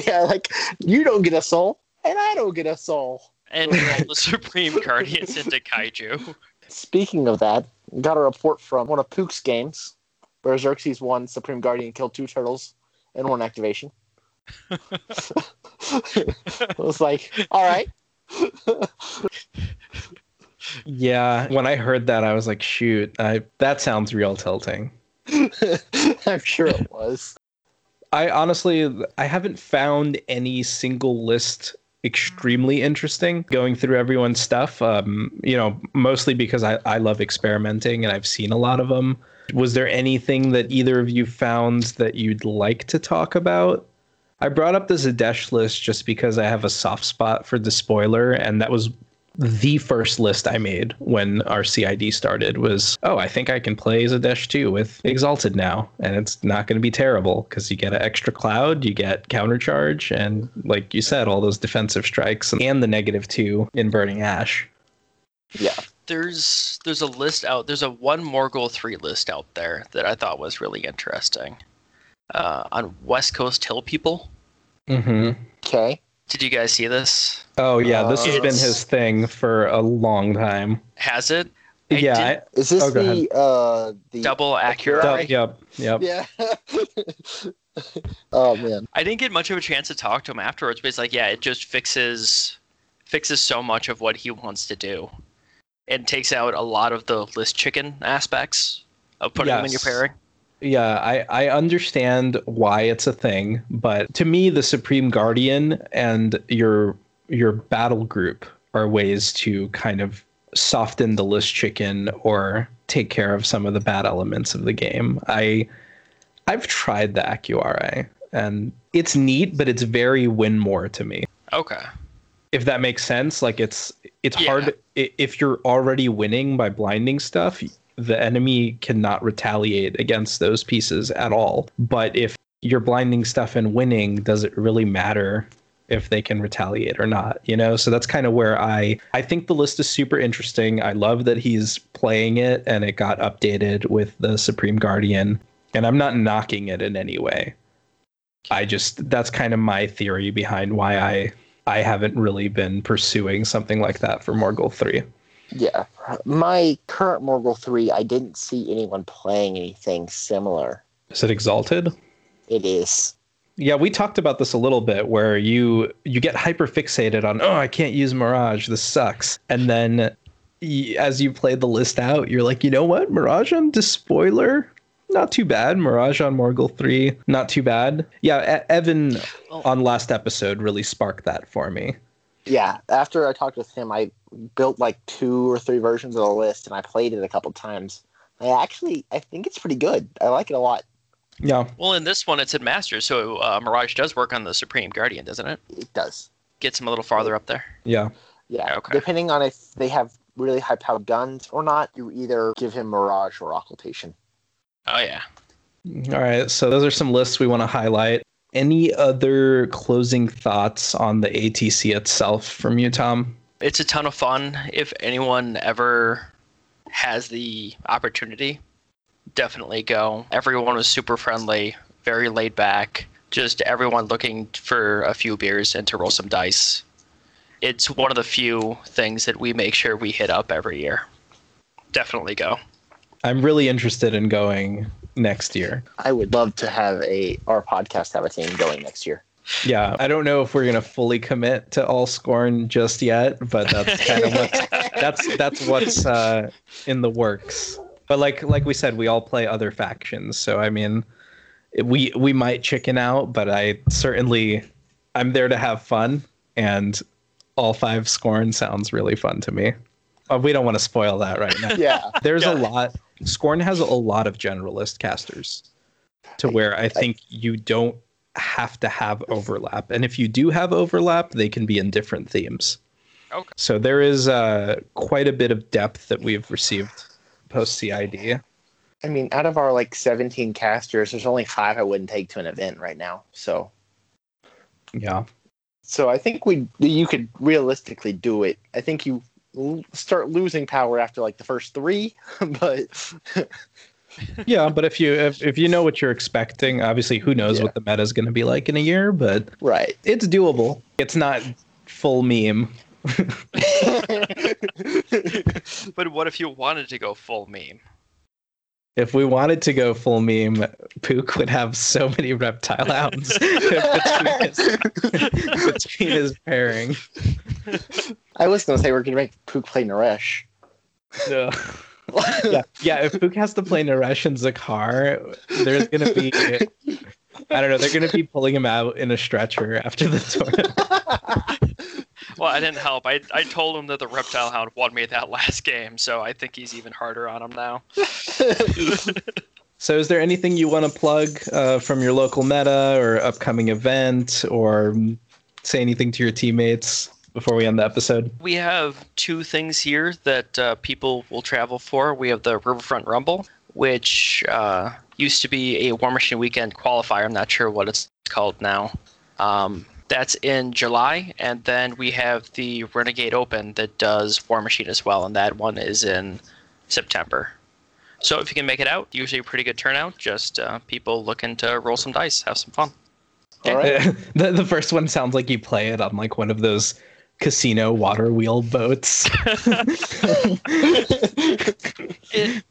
[SPEAKER 2] yeah, like you don't get a soul, and I don't get a soul.
[SPEAKER 3] And roll the Supreme Guardians into Kaiju.
[SPEAKER 2] Speaking of that, got a report from one of Pook's games where Xerxis won Supreme Guardian killed two turtles in one activation. It was like, all right.
[SPEAKER 1] yeah. When I heard that, I was like, shoot, I, that sounds real tilting.
[SPEAKER 2] I'm sure it was.
[SPEAKER 1] I honestly, I haven't found any single list extremely interesting going through everyone's stuff. Um, you know, mostly because I, I love experimenting and I've seen a lot of them. Was there anything that either of you found that you'd like to talk about? I brought up the Zaadesh list just because I have a soft spot for the spoiler, and that was the first list I made when our CID started was, oh, I think I can play Zadesh 2 with Exalted now. And it's not going to be terrible because you get an extra cloud, you get countercharge, and like you said, all those defensive strikes and the negative two in Burning Ash.
[SPEAKER 2] Yeah.
[SPEAKER 3] There's there's a list out. There's a one Morghoul three list out there that I thought was really interesting. Uh, on West Coast Hill People.
[SPEAKER 1] Mm-hmm.
[SPEAKER 2] Okay.
[SPEAKER 3] Did you guys see this?
[SPEAKER 1] Oh, yeah, this has
[SPEAKER 2] Uh,
[SPEAKER 1] been his thing for a long time.
[SPEAKER 3] Has it? I
[SPEAKER 1] yeah.
[SPEAKER 3] did-
[SPEAKER 1] I,
[SPEAKER 2] Is this
[SPEAKER 1] Oh,
[SPEAKER 2] the uh the
[SPEAKER 3] Double
[SPEAKER 2] Akira?
[SPEAKER 3] accurate.
[SPEAKER 1] yep, yep.
[SPEAKER 2] Yeah. oh man.
[SPEAKER 3] I didn't get much of a chance to talk to him afterwards, but it's like, yeah, it just fixes fixes so much of what he wants to do, and takes out a lot of the list chicken aspects of putting them in your pairing.
[SPEAKER 1] Yeah, I, I understand why it's a thing, but to me, the Supreme Guardian and your your battle group are ways to kind of soften the list chicken or take care of some of the bad elements of the game. I I've tried the AccuRI and it's neat, but it's very win more to me.
[SPEAKER 3] Okay.
[SPEAKER 1] If that makes sense, like it's it's
[SPEAKER 3] Yeah.
[SPEAKER 1] hard if you're already winning by blinding stuff, the enemy cannot retaliate against those pieces at all. But if you're blinding stuff and winning, does it really matter if they can retaliate or not? You know, so that's kind of where I I think the list is super interesting. I love that he's playing it and it got updated with the Supreme Guardian. And I'm not knocking it in any way. I just that's kind of my theory behind why I I haven't really been pursuing something like that for Morghoul 3.
[SPEAKER 2] Yeah. My current Morghoul 3, I didn't see anyone playing anything similar.
[SPEAKER 1] Is it Exalted?
[SPEAKER 2] It is.
[SPEAKER 1] Yeah, we talked about this a little bit where you you get hyper fixated on oh I can't use Mirage this sucks and then y- as you play the list out you're like you know what Mirage on Despoiler not too bad Mirage on Morghoul 3 not too bad yeah e- Evan on last episode really sparked that for me
[SPEAKER 2] Yeah. After I talked with him, I built like two or three versions of the list and I played it a couple times. I actually, I think it's pretty good. I like it a lot.
[SPEAKER 1] yeah
[SPEAKER 3] Well, in this one, it's in Masters, so uh, Mirage does work on the Supreme Guardian, doesn't it?
[SPEAKER 2] It does.
[SPEAKER 3] Gets him a little farther up there.
[SPEAKER 1] yeah
[SPEAKER 2] Yeah.
[SPEAKER 3] Okay.
[SPEAKER 2] Depending on if they have really high powered guns or not, you either give him Mirage or Occultation.
[SPEAKER 3] Oh yeah.
[SPEAKER 1] All right, so those are some lists we want to highlight. Any other closing thoughts on the ATC itself from you, Tom?
[SPEAKER 3] It's a ton of fun. If anyone ever has the opportunity, definitely go. Everyone was super friendly, very laid back. Just everyone looking for a few beers and to roll some dice. It's one of the few things that we make sure we hit up every year. Definitely go.
[SPEAKER 1] I'm really interested in going next year.
[SPEAKER 2] I would love to have a our podcast have a team going next year.
[SPEAKER 1] Yeah, I don't know if we're gonna fully commit to all Skorne just yet, but that's kind of what that's that's what's uh, in the works. But like like we said, we all play other factions, so I mean, we we might chicken out, but I certainly I'm there to have fun, and all five Skorne sounds really fun to me. Uh, we don't want to spoil that right now.
[SPEAKER 2] yeah.
[SPEAKER 1] There's a lot. Skorne has a lot of generalist casters, to where I think you don't have to have overlap. And if you do have overlap, they can be in different themes.
[SPEAKER 3] Okay.
[SPEAKER 1] So there is uh, quite a bit of depth that we've received post CID.
[SPEAKER 2] I mean, out of our like 17 casters, there's only five I wouldn't take to an event right now. So,
[SPEAKER 1] Yeah.
[SPEAKER 2] so I think we you could realistically do it. I think you l- start losing power after like the first three, but
[SPEAKER 1] Yeah, but if you if, if you know what you're expecting, obviously who knows
[SPEAKER 2] Yeah.
[SPEAKER 1] what the meta is going to be like in a year, but
[SPEAKER 2] right.
[SPEAKER 1] it's doable. It's not full meme.
[SPEAKER 3] But what if you wanted to go full meme?
[SPEAKER 1] If we wanted to go full meme, Pook would have so many reptile hounds between, his, between his pairing.
[SPEAKER 2] I was gonna say we're gonna make Pook play Naaresh.
[SPEAKER 1] No. yeah, yeah. If Pook has to play Naaresh and Xekaar, there's gonna be I don't know, they're gonna be pulling him out in a stretcher after the tournament.
[SPEAKER 3] Well, I didn't help. I, I told him that the Reptile Hound won me that last game, so I think he's even harder on him now.
[SPEAKER 1] So is there anything you want to plug uh, from your local meta or upcoming event or say anything to your teammates before we end the episode?
[SPEAKER 3] We have two things here that uh, people will travel for. We have the Riverfront Rumble, which uh, used to be a Warmachine Weekend qualifier. I'm not sure what it's called now. Um, that's in July, and then we have the Renegade Open that does Warmachine as well, and that one is in September. So if you can make it out, usually a pretty good turnout. Just uh, people looking to roll some dice, have some fun.
[SPEAKER 2] All right.
[SPEAKER 1] the, the first one sounds like you play it on like one of those casino water wheel boats.
[SPEAKER 3] It,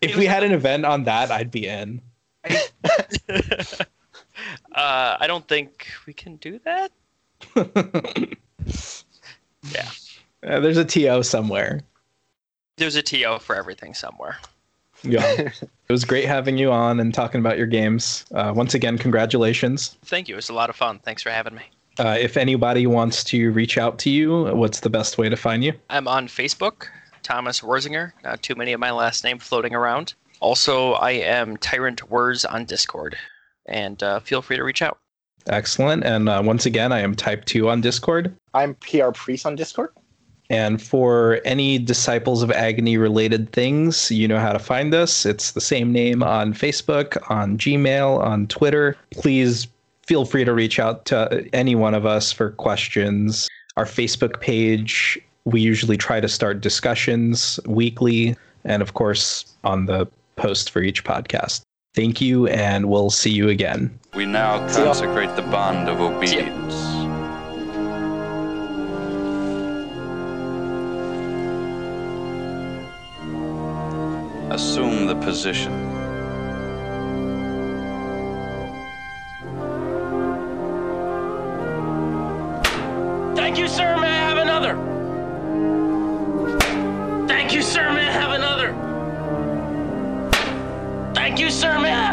[SPEAKER 1] if we had an event on that, I'd be in.
[SPEAKER 3] uh, I don't think we can do that. Yeah.
[SPEAKER 1] Uh, there's a TO somewhere.
[SPEAKER 3] There's a TO for everything somewhere.
[SPEAKER 1] Yeah. it was great having you on and talking about your games. Uh, once again, congratulations.
[SPEAKER 3] Thank you. It was a lot of fun. Thanks for having me.
[SPEAKER 1] Uh, if anybody wants to reach out to you, what's the best way to find you?
[SPEAKER 3] I'm on Facebook, Thomas Werzinger. Not too many of my last name floating around. Also, I am Tyrant Wurs on Discord, and uh, feel free to reach out.
[SPEAKER 1] Excellent. And uh, once again, I am Type 2 on Discord.
[SPEAKER 2] I'm PR Priest on Discord.
[SPEAKER 1] And for any Disciples of Agony related things, you know how to find us. It's the same name on Facebook, on Gmail, on Twitter. Please feel free to reach out to any one of us for questions. Our Facebook page, we usually try to start discussions weekly, and of course, on the post for each podcast. Thank you, and we'll see you again.
[SPEAKER 4] We now consecrate the bond of obedience. Assume the position.
[SPEAKER 5] Thank you, sir. May I have another? Thank you, sir. May I have another? Thank you, sir. May I